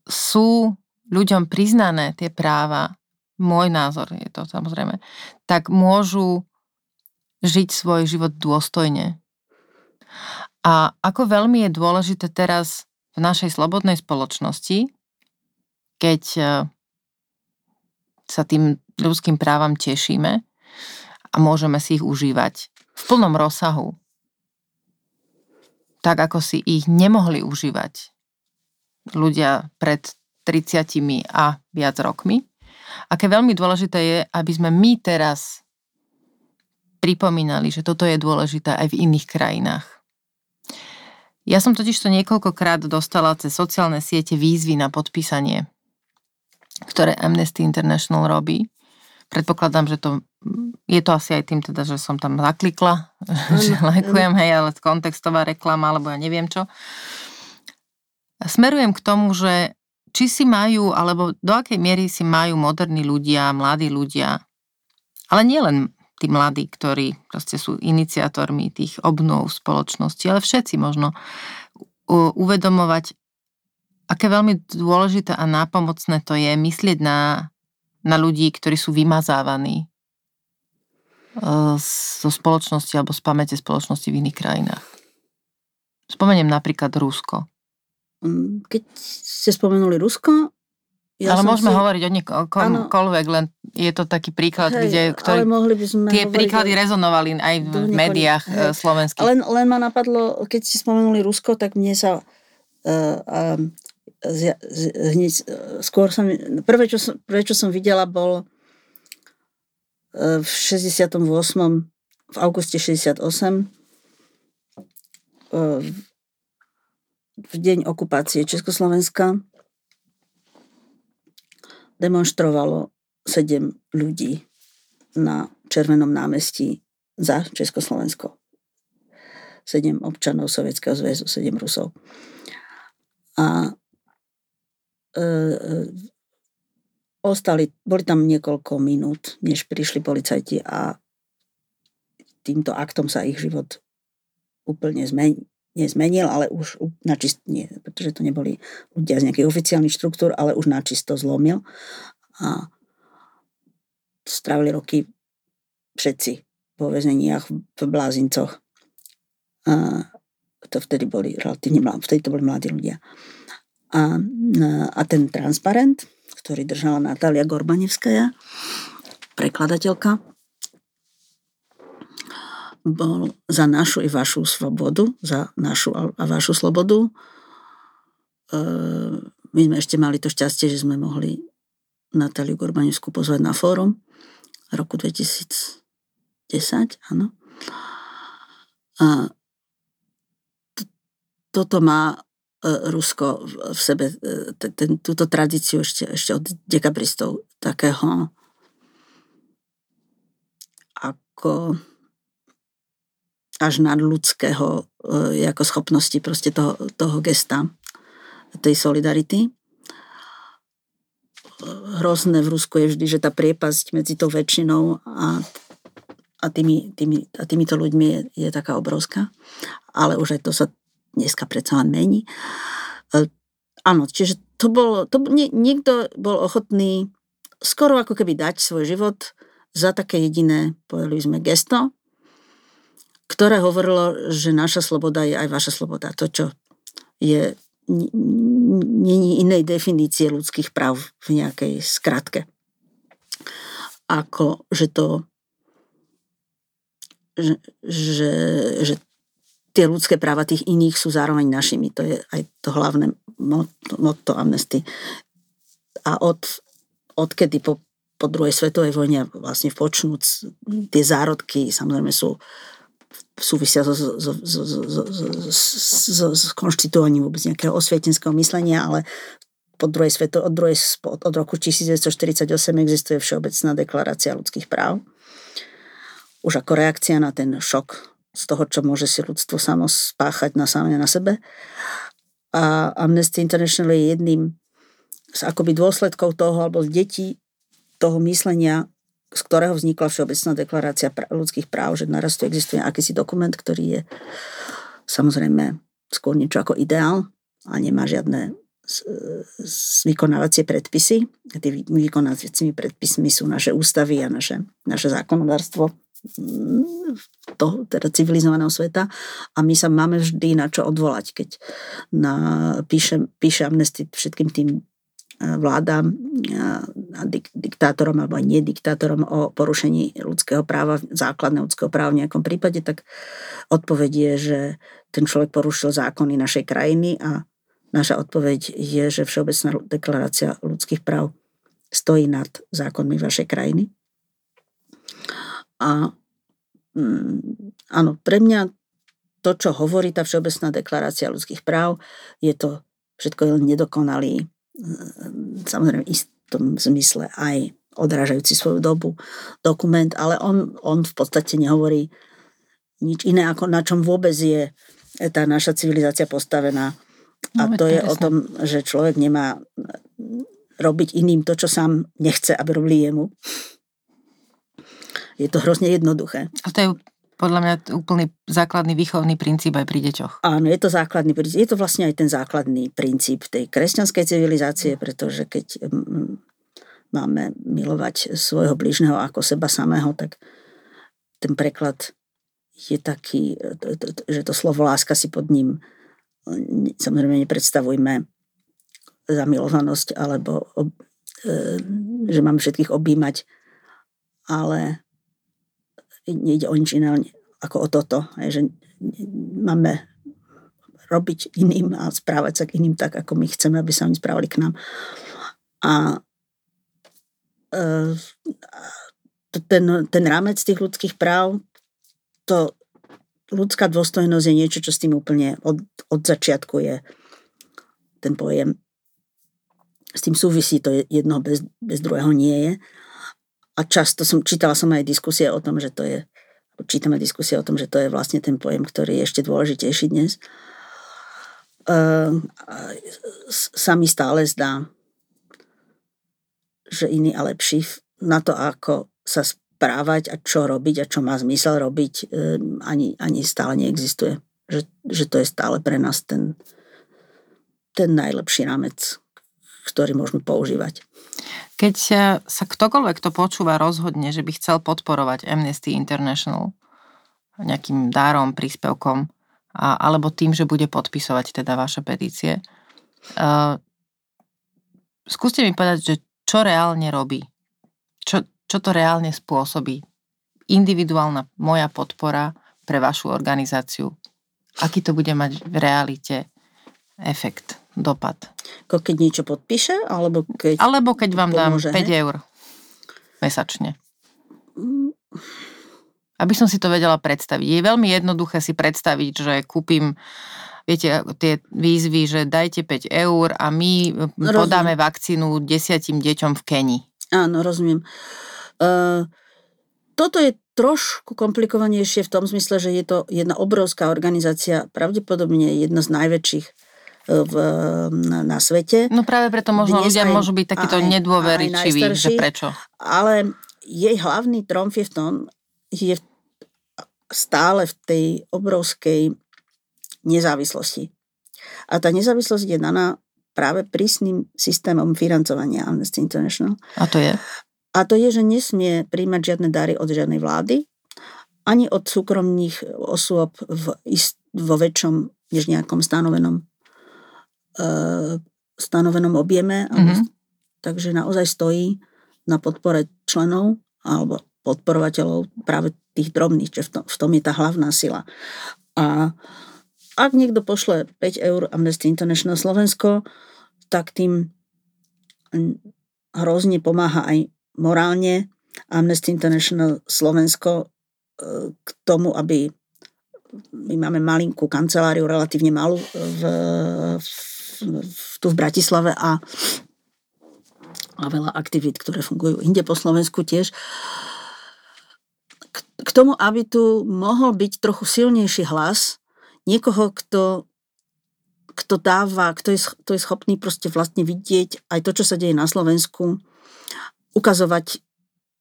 sú ľuďom priznané tie práva, môj názor je to samozrejme, tak môžu žiť svoj život dôstojne. A ako veľmi je dôležité teraz v našej slobodnej spoločnosti, keď e, sa tým ľudským právam tešíme a môžeme si ich užívať v plnom rozsahu, tak ako si ich nemohli užívať ľudia pred 30 a viac rokmi. Aké veľmi dôležité je, aby sme my teraz pripomínali, že toto je dôležité aj v iných krajinách. Ja som totiž to niekoľkokrát dostala cez sociálne siete výzvy na podpísanie, ktoré Amnesty International robí. Predpokladám, že to je to asi aj tým teda, že som tam zaklikla, ano, že lajkujem, hej, ale kontextová reklama, alebo ja neviem čo. Smerujem k tomu, že či si majú, alebo do akej miery si majú moderní ľudia, mladí ľudia, ale nielen tí mladí, ktorí proste sú iniciátormi tých obnov spoločnosti, ale všetci možno uvedomovať, aké veľmi dôležité a nápomocné to je myslieť na, na ľudí, ktorí sú vymazávaní zo spoločnosti alebo z pamäte spoločnosti v iných krajinách. Spomeniem napríklad Rusko. Mm, keď ste spomenuli Rusko, ja ale môžeme si... hovoriť o niekoľvek, len je to taký príklad, Hej, kde, ktorý, mohli by sme tie príklady o... rezonovali aj v médiách Hej. E, slovenských. Len, len ma napadlo, keď ste spomenuli Rusko, tak mne sa uh, uh, z, z, hneď, skôr som, prvé čo, som, prvé, čo som videla, bol uh, v 68. v auguste 68. Uh, v deň okupácie Československa demonstrovalo sedem ľudí na Červenom námestí za Československo. Sedem občanov Sovietskeho zväzu, sedem Rusov. A e, e, ostali, boli tam niekoľko minút, než prišli policajti a týmto aktom sa ich život úplne zmenil nezmenil, ale už načist, nie, pretože to neboli ľudia z nejakých oficiálnych štruktúr, ale už načisto zlomil. A strávili roky všetci vo väzeniach v Blázincoch. A to vtedy boli relatívne mladí, vtedy to boli mladí ľudia. A, a ten transparent, ktorý držala Natália Gorbanevskaja, prekladateľka, bol za našu i vašu svobodu, za našu a vašu slobodu. E, my sme ešte mali to šťastie, že sme mohli Natáliu Gorbanevskú pozvať na fórum roku 2010, áno. A toto má Rusko v sebe, e, ten, túto tradíciu ešte, ešte od dekabristov takého ako až nadľudského e, ako schopnosti proste toho, toho gesta, tej solidarity. Hrozné v Rusku je vždy, že tá priepasť medzi tou väčšinou a, a, tými, tými, a týmito ľuďmi je, je taká obrovská. Ale už aj to sa dneska predsa len mení. E, áno, čiže to bol, to, nie, niekto bol ochotný skoro ako keby dať svoj život za také jediné, povedali sme, gesto, ktoré hovorilo, že naša sloboda je aj vaša sloboda. To, čo je není inej definície ľudských práv v nejakej skratke. Ako, že to že, že, že tie ľudské práva tých iných sú zároveň našimi. To je aj to hlavné motto, Amnesty. A od, odkedy po, po druhej svetovej vojne vlastne počnúc tie zárodky samozrejme sú súvisia so, so, so, so, so, so, so konštituovaním vôbec nejakého osvietenského myslenia, ale po druhej sveto, od, druhej, od roku 1948 existuje Všeobecná deklarácia ľudských práv. Už ako reakcia na ten šok z toho, čo môže si ľudstvo samo spáchať na samé na sebe. A Amnesty International je jedným z akoby dôsledkov toho, alebo z detí toho myslenia z ktorého vznikla Všeobecná deklarácia ľudských práv, že naraz tu existuje akýsi dokument, ktorý je samozrejme skôr niečo ako ideál a nemá žiadne vykonávacie predpisy. Tými vykonávacími predpismi sú naše ústavy a naše, naše zákonodárstvo toho teda civilizovaného sveta a my sa máme vždy na čo odvolať, keď na, píše, píše Amnesty všetkým tým vládam a dik, diktátorom alebo aj nediktátorom o porušení ľudského práva, základného ľudského práva v nejakom prípade, tak odpoveď je, že ten človek porušil zákony našej krajiny a naša odpoveď je, že Všeobecná deklarácia ľudských práv stojí nad zákonmi vašej krajiny. A mm, áno, pre mňa to, čo hovorí tá Všeobecná deklarácia ľudských práv, je to všetko len nedokonalý samozrejme v istom zmysle aj odrážajúci svoju dobu dokument, ale on, on v podstate nehovorí nič iné, ako na čom vôbec je tá naša civilizácia postavená. A no, to je o tom, že človek nemá robiť iným to, čo sám nechce, aby robili jemu. Je to hrozne jednoduché. A to je podľa mňa úplný základný výchovný princíp aj pri deťoch. Áno, je to základný princíp. Je to vlastne aj ten základný princíp tej kresťanskej civilizácie, pretože keď máme milovať svojho bližného ako seba samého, tak ten preklad je taký, že to slovo láska si pod ním samozrejme nepredstavujme zamilovanosť alebo e, že mám všetkých objímať, ale nejde o nič iné ako o toto, že máme robiť iným a správať sa k iným tak, ako my chceme, aby sa oni správali k nám. A e, ten, ten rámec tých ľudských práv to ľudská dôstojnosť je niečo, čo s tým úplne od, od začiatku je ten pojem. S tým súvisí, to jedno bez, bez druhého nie je. A často som, čítala som aj diskusie o tom, že to je, čítame diskusie o tom, že to je vlastne ten pojem, ktorý je ešte dôležitejší dnes. Uh, sa mi stále zdá, že iný a lepší na to, ako sa správať a čo robiť a čo má zmysel robiť, ehm, ani, ani stále neexistuje. Že, že to je stále pre nás ten, ten najlepší rámec, ktorý môžeme používať. Keď sa ktokoľvek, kto počúva, rozhodne, že by chcel podporovať Amnesty International nejakým dárom, príspevkom, a, alebo tým, že bude podpisovať teda vaše petície, uh, skúste mi povedať, že čo reálne robí? Čo, čo to reálne spôsobí. Individuálna moja podpora pre vašu organizáciu. Aký to bude mať v realite efekt, dopad. Ako keď niečo podpíše? Alebo keď, alebo keď vám pomôže, dám 5 he? eur mesačne. Mm. Aby som si to vedela predstaviť. Je veľmi jednoduché si predstaviť, že kúpim viete, tie výzvy, že dajte 5 eur a my Rozumiem. podáme vakcínu desiatim deťom v Keni. Áno, rozumiem. Uh, toto je trošku komplikovanejšie v tom zmysle, že je to jedna obrovská organizácia, pravdepodobne jedna z najväčších v, na, svete. No práve preto možno Dnes ľudia aj, môžu byť takýto nedôveričiví, že prečo. Ale jej hlavný tromf je v tom, je stále v tej obrovskej nezávislosti. A tá nezávislosť je daná práve prísnym systémom financovania Amnesty International. A to je? A to je, že nesmie príjmať žiadne dary od žiadnej vlády, ani od súkromných osôb v ist, vo väčšom než nejakom stanovenom, stanovenom objeme. Mm-hmm. Takže naozaj stojí na podpore členov alebo podporovateľov práve tých drobných, že v tom, v tom je tá hlavná sila. A ak niekto pošle 5 eur Amnesty International Slovensko, tak tým hrozne pomáha aj morálne Amnesty International Slovensko e, k tomu, aby my máme malinkú kanceláriu, relatívne malú v, v, v, tu v Bratislave a, a veľa aktivít, ktoré fungujú inde po Slovensku tiež. K, tomu, aby tu mohol byť trochu silnejší hlas niekoho, kto kto dáva, kto je, kto je schopný proste vlastne vidieť aj to, čo sa deje na Slovensku, ukazovať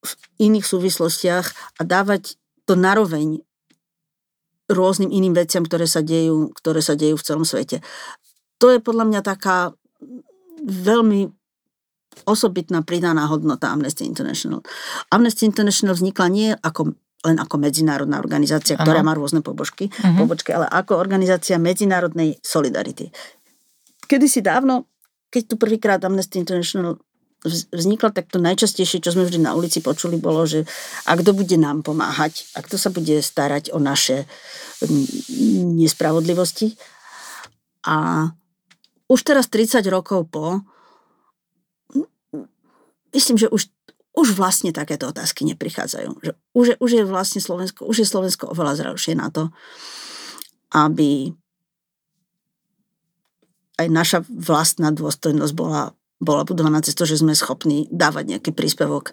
v iných súvislostiach a dávať to naroveň rôznym iným veciam, ktoré sa dejú, ktoré sa dejú v celom svete. To je podľa mňa taká veľmi osobitná pridaná hodnota Amnesty International. Amnesty International vznikla nie ako, len ako medzinárodná organizácia, ktorá ano. má rôzne pobožky, uh-huh. pobočky, ale ako organizácia medzinárodnej solidarity. Kedy si dávno, keď tu prvýkrát Amnesty International vznikla, tak to najčastejšie, čo sme vždy na ulici počuli, bolo, že a kto bude nám pomáhať, a kto sa bude starať o naše nespravodlivosti. A už teraz 30 rokov po, myslím, že už, už vlastne takéto otázky neprichádzajú. Že už, už je vlastne Slovensko, už je Slovensko oveľa zrelšie na to, aby aj naša vlastná dôstojnosť bola bola budovaná cez to, že sme schopní dávať nejaký príspevok.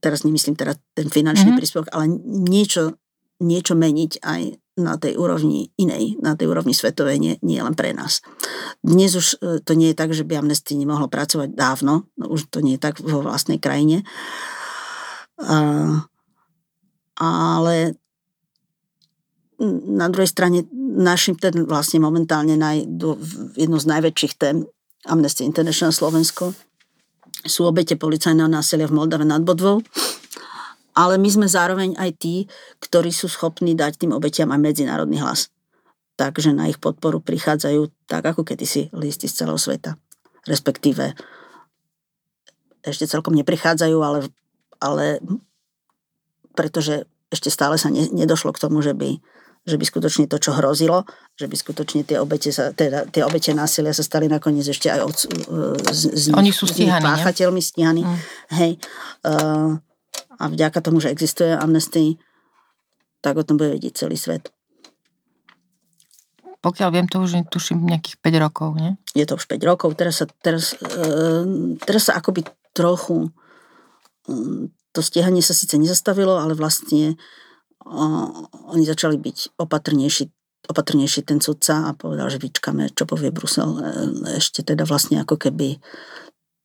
Teraz nemyslím teda ten finančný mm-hmm. príspevok, ale niečo, niečo meniť aj na tej úrovni inej, na tej úrovni svetovej, nie, nie len pre nás. Dnes už e, to nie je tak, že by Amnesty nemohlo pracovať dávno, no už to nie je tak vo vlastnej krajine. Uh, ale na druhej strane našim ten vlastne momentálne naj, jedno z najväčších tém Amnesty International Slovensko sú obete policajného násilia v Moldave nad Bodvou ale my sme zároveň aj tí, ktorí sú schopní dať tým obetiam aj medzinárodný hlas. Takže na ich podporu prichádzajú tak ako kedysi listy z celého sveta. Respektíve ešte celkom neprichádzajú, ale, ale pretože ešte stále sa ne, nedošlo k tomu, že by, že by skutočne to, čo hrozilo, že by skutočne tie obete, sa, teda, tie obete násilia sa stali nakoniec ešte aj od, z, z, Oni sú stíhaní, páchateľmi stíhaní. Mm. Hej. Uh, a vďaka tomu, že existuje Amnesty, tak o tom bude vedieť celý svet. Pokiaľ viem, to už tuším nejakých 5 rokov, nie? Je to už 5 rokov, teraz sa, teraz, uh, teraz sa akoby trochu um, to stiehanie sa síce nezastavilo, ale vlastne oni začali byť opatrnejší opatrnejší ten sudca a povedal, že vyčkame, čo povie Brusel. Ešte teda vlastne ako keby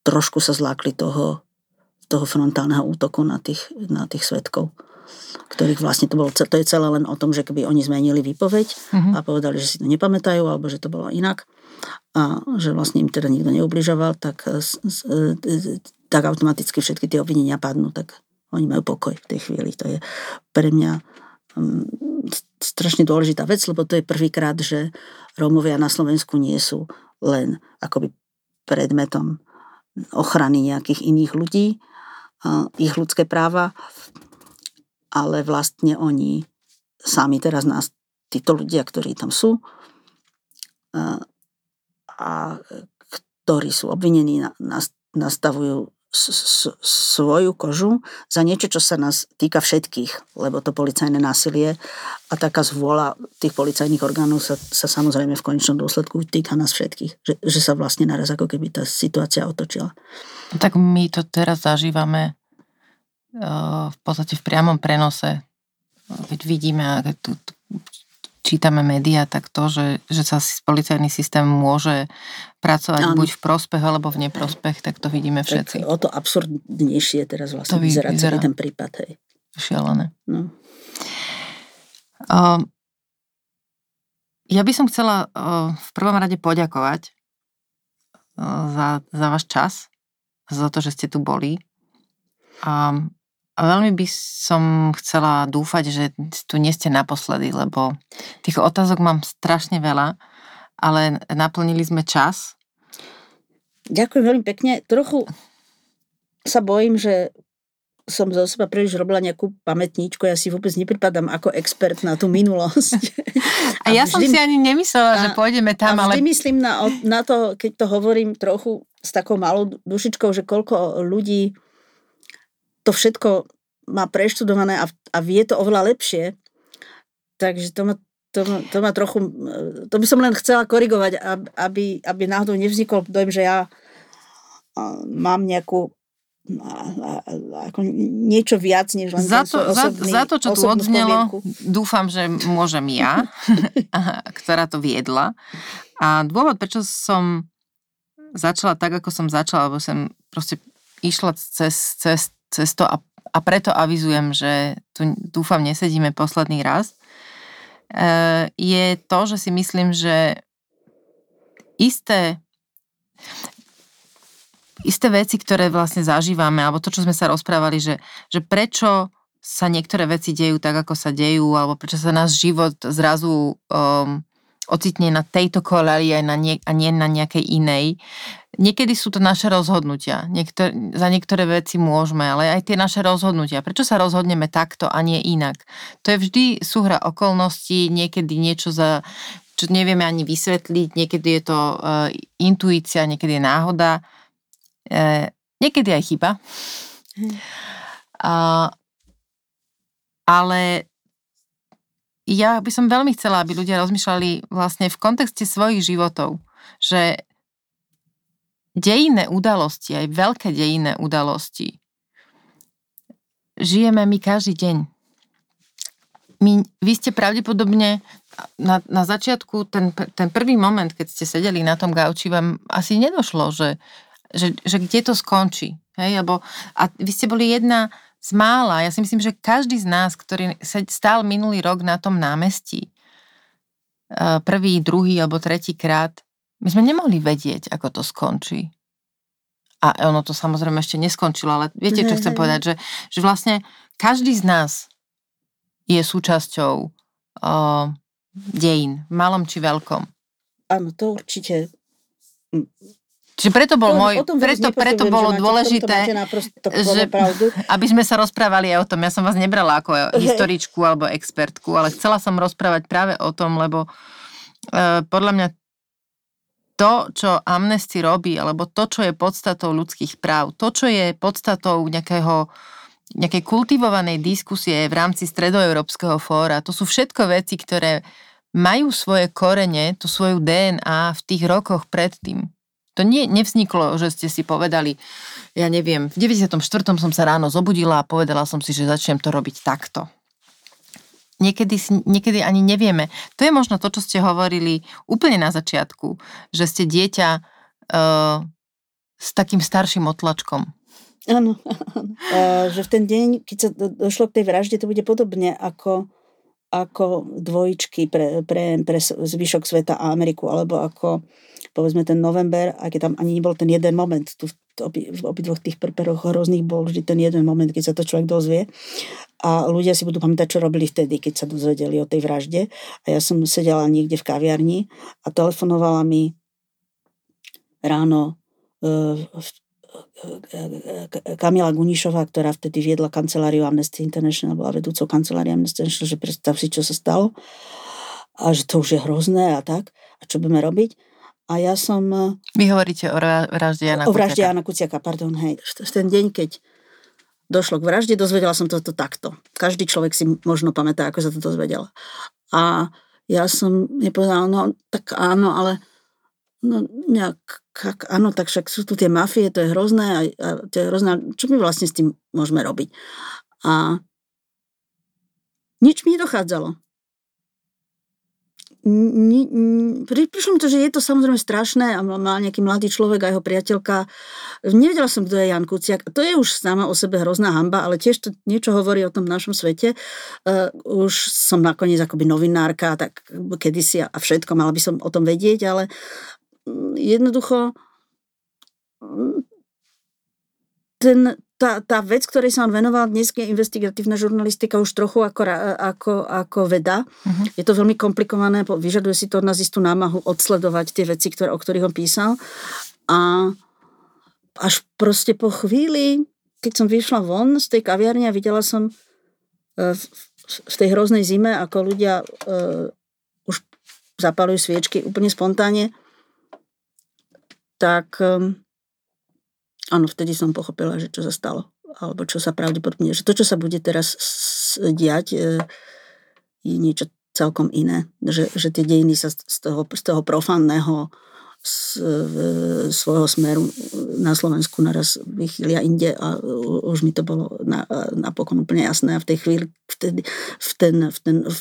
trošku sa zlákli toho, toho frontálneho útoku na tých, na tých svetkov ktorých vlastne to bolo, to je celé len o tom, že keby oni zmenili výpoveď uh-huh. a povedali, že si to nepamätajú, alebo že to bolo inak a že vlastne im teda nikto neubližoval, tak, tak automaticky všetky tie obvinenia padnú, tak oni majú pokoj v tej chvíli. To je pre mňa um, strašne dôležitá vec, lebo to je prvýkrát, že Rómovia na Slovensku nie sú len akoby predmetom ochrany nejakých iných ľudí, ich ľudské práva, ale vlastne oni sami teraz nás, títo ľudia, ktorí tam sú a ktorí sú obvinení, nastavujú svoju kožu za niečo, čo sa nás týka všetkých, lebo to policajné násilie a taká zvôľa tých policajných orgánov sa, sa samozrejme v konečnom dôsledku týka nás všetkých. Že, že sa vlastne naraz ako keby tá situácia otočila. Tak my to teraz zažívame uh, v podstate v priamom prenose. Keď vidíme, tu, čítame médiá, tak to, že, že sa policajný systém môže pracovať ano. buď v prospech alebo v neprospech, tak to vidíme všetci. Tak o to absurdnejšie teraz vlastne to vyzerá, vyzerá celý ten prípad. Hej. Šialené. No. Uh, ja by som chcela uh, v prvom rade poďakovať uh, za, za váš čas, za to, že ste tu boli. Um, a veľmi by som chcela dúfať, že tu nie ste naposledy, lebo tých otázok mám strašne veľa, ale naplnili sme čas. Ďakujem veľmi pekne. Trochu sa bojím, že som zo seba príliš robila nejakú pamätníčku, ja si vôbec nepripadám ako expert na tú minulosť. A, a ja vždy, som si ani nemyslela, a, že pôjdeme tam, a vždy ale... myslím na, na to, keď to hovorím trochu s takou malou dušičkou, že koľko ľudí to všetko má preštudované a, a vie to oveľa lepšie. Takže to ma, to, to ma trochu, to by som len chcela korigovať, aby, aby náhodou nevznikol dojem, že ja mám nejakú ako niečo viac, než len za to, osobný, za, za to, čo tu odznelo, spomienku. dúfam, že môžem ja, ktorá to viedla. A dôvod, prečo som začala tak, ako som začala, lebo som proste išla cez, cez, cez to a, a preto avizujem, že tu dúfam nesedíme posledný raz, e, je to, že si myslím, že isté isté veci, ktoré vlastne zažívame, alebo to, čo sme sa rozprávali, že, že prečo sa niektoré veci dejú tak, ako sa dejú, alebo prečo sa náš život zrazu um, ocitne na tejto koleli aj na nie, a nie na nejakej inej. Niekedy sú to naše rozhodnutia. Niektor, za niektoré veci môžeme, ale aj tie naše rozhodnutia. Prečo sa rozhodneme takto a nie inak? To je vždy súhra okolností, niekedy niečo za čo nevieme ani vysvetliť, niekedy je to uh, intuícia, niekedy je náhoda, uh, niekedy aj chyba. Uh, ale ja by som veľmi chcela, aby ľudia rozmýšľali vlastne v kontexte svojich životov, že dejinné udalosti, aj veľké dejinné udalosti, žijeme my každý deň. My, vy ste pravdepodobne na, na začiatku, ten, ten prvý moment, keď ste sedeli na tom gauči, vám asi nedošlo, že, že, že kde to skončí. Hej? Lebo, a vy ste boli jedna z mála. Ja si myslím, že každý z nás, ktorý stál minulý rok na tom námestí, eh, prvý, druhý alebo tretí krát, my sme nemohli vedieť, ako to skončí. A ono to samozrejme ešte neskončilo, ale viete, čo chcem povedať, že, že vlastne každý z nás je súčasťou uh, dejín, malom či veľkom. Áno, to určite. Čiže preto bol to, môj, preto, preto bolo dôležité, že, aby sme sa rozprávali aj o tom. Ja som vás nebrala ako historičku alebo expertku, ale chcela som rozprávať práve o tom, lebo uh, podľa mňa to, čo Amnesty robí, alebo to, čo je podstatou ľudských práv, to, čo je podstatou nejakého, nejakej kultivovanej diskusie v rámci Stredoeurópskeho fóra, to sú všetko veci, ktoré majú svoje korene, tú svoju DNA v tých rokoch predtým. To nie, nevzniklo, že ste si povedali, ja neviem, v 94. som sa ráno zobudila a povedala som si, že začnem to robiť takto niekedy, niekedy ani nevieme. To je možno to, čo ste hovorili úplne na začiatku, že ste dieťa uh, s takým starším otlačkom. Áno, uh, že v ten deň, keď sa došlo k tej vražde, to bude podobne ako, ako dvojičky pre, pre, pre zvyšok sveta a Ameriku, alebo ako povedzme ten november, aj keď tam ani nebol ten jeden moment, tu v, v obidvoch tých preperoch hrozných bol vždy ten jeden moment, keď sa to človek dozvie a ľudia si budú pamätať, čo robili vtedy, keď sa dozvedeli o tej vražde. A ja som sedela niekde v kaviarni a telefonovala mi ráno uh, Kamila Gunišová, ktorá vtedy viedla kanceláriu Amnesty International, bola vedúcou kancelárie Amnesty International, že predstav si, čo sa stalo a že to už je hrozné a tak a čo budeme robiť. A ja som... Vy hovoríte o vražde Jana Kuciaka. O vražde Jana Kuciaka, pardon, hej. Ten deň, keď došlo k vražde, dozvedela som toto takto. Každý človek si možno pamätá, ako sa to dozvedela. A ja som nepovedala, no tak áno, ale no nejak, kak, áno, tak však sú tu tie mafie, to je hrozné a, a to je hrozné, čo my vlastne s tým môžeme robiť? A nič mi nedochádzalo ni, prišlo mi to, že je to samozrejme strašné a má nejaký mladý človek a jeho priateľka. Nevedela som, kto je Jan Kuciak. To je už sama o sebe hrozná hamba, ale tiež to niečo hovorí o tom našom svete. Uh, už som nakoniec akoby novinárka, tak kedysi a všetko, mala by som o tom vedieť, ale mm, jednoducho mm, ten, tá, tá vec, ktorej sa on venoval dnes, je investigatívna žurnalistika už trochu ako, ako, ako veda. Uh-huh. Je to veľmi komplikované, vyžaduje si to od nás istú námahu odsledovať tie veci, ktoré, o ktorých on písal. A až proste po chvíli, keď som vyšla von z tej kaviarne a videla som e, v, v tej hroznej zime, ako ľudia uh, už zapalujú sviečky úplne spontánne, tak um, áno, vtedy som pochopila, že čo sa stalo. Alebo čo sa pravdepodobne, že to, čo sa bude teraz diať, e, je niečo celkom iné. Že, že tie dejiny sa z toho, z toho profanného z, svojho smeru na Slovensku naraz vychýlia inde a už mi to bolo na, napokon úplne jasné a v tej chvíli vtedy, v ten, v ten, v,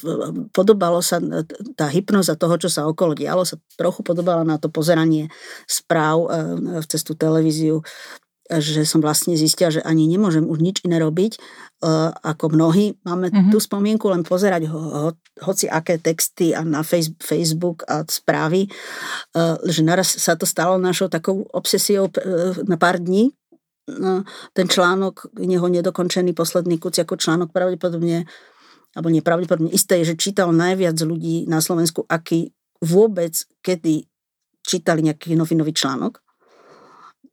podobalo sa tá hypnoza toho, čo sa okolo dialo, sa trochu podobala na to pozeranie správ v cestu televíziu že som vlastne zistila, že ani nemôžem už nič iné robiť, uh, ako mnohí. Máme mm-hmm. tú spomienku len pozerať ho, ho, hoci aké texty a na face, Facebook a správy, uh, že naraz sa to stalo našou takou obsesiou uh, na pár dní. Ten článok, neho nedokončený posledný ako článok pravdepodobne, alebo nepravdepodobne isté je, že čítal najviac ľudí na Slovensku, aký vôbec kedy čítali nejaký novinový článok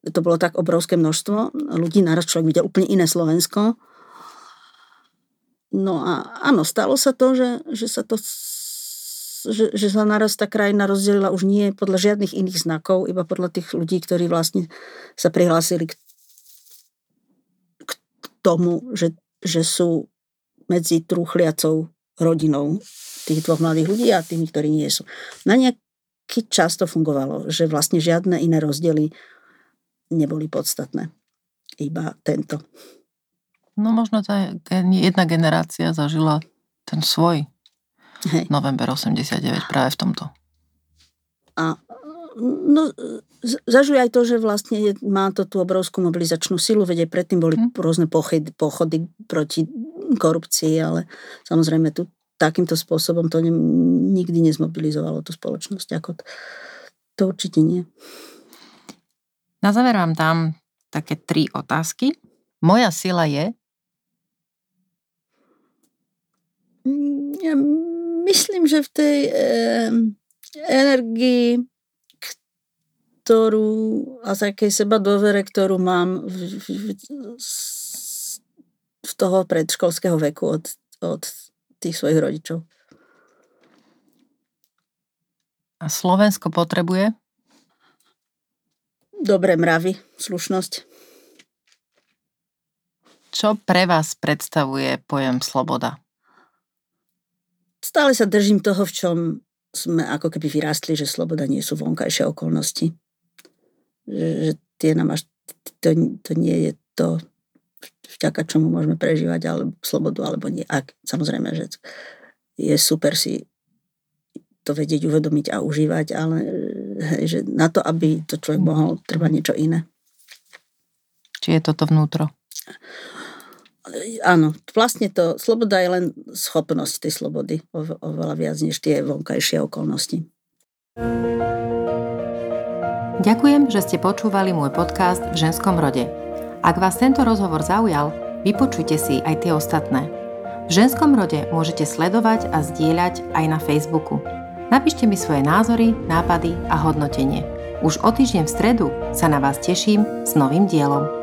to bolo tak obrovské množstvo ľudí, naraz človek videl úplne iné Slovensko. No a áno, stalo sa to, že, že sa to že, že sa naraz tá krajina rozdelila už nie podľa žiadnych iných znakov, iba podľa tých ľudí, ktorí vlastne sa prihlásili k, k tomu, že, že sú medzi trúchliacou rodinou tých dvoch mladých ľudí a tými, ktorí nie sú. Na nejaký čas to fungovalo, že vlastne žiadne iné rozdiely neboli podstatné. Iba tento. No možno tá jedna generácia zažila ten svoj Hej. november 89 práve v tomto. A no, zažuje aj to, že vlastne má to tú obrovskú mobilizačnú silu, veď aj predtým boli hmm. rôzne pochody, pochody proti korupcii, ale samozrejme tu takýmto spôsobom to ne, nikdy nezmobilizovalo tú spoločnosť. Ako to, to určite nie. Na záver vám dám také tri otázky. Moja sila je? Ja myslím, že v tej e, energii, ktorú a takej seba dovere, ktorú mám v, v, v toho predškolského veku od, od tých svojich rodičov. A Slovensko potrebuje? Dobré mravy, slušnosť. Čo pre vás predstavuje pojem sloboda? Stále sa držím toho, v čom sme ako keby vyrastli, že sloboda nie sú vonkajšie okolnosti. Že, že tie nám až, to, to nie je to, vďaka čomu môžeme prežívať alebo slobodu, alebo nie. Ak, samozrejme, že je super si to vedieť uvedomiť a užívať, ale hej, že na to, aby to človek mohol, trvať niečo iné. Či je toto vnútro? Áno, vlastne to, sloboda je len schopnosť tej slobody, oveľa viac než tie vonkajšie okolnosti. Ďakujem, že ste počúvali môj podcast v ženskom rode. Ak vás tento rozhovor zaujal, vypočujte si aj tie ostatné. V ženskom rode môžete sledovať a zdieľať aj na Facebooku. Napíšte mi svoje názory, nápady a hodnotenie. Už o týždeň v stredu sa na vás teším s novým dielom.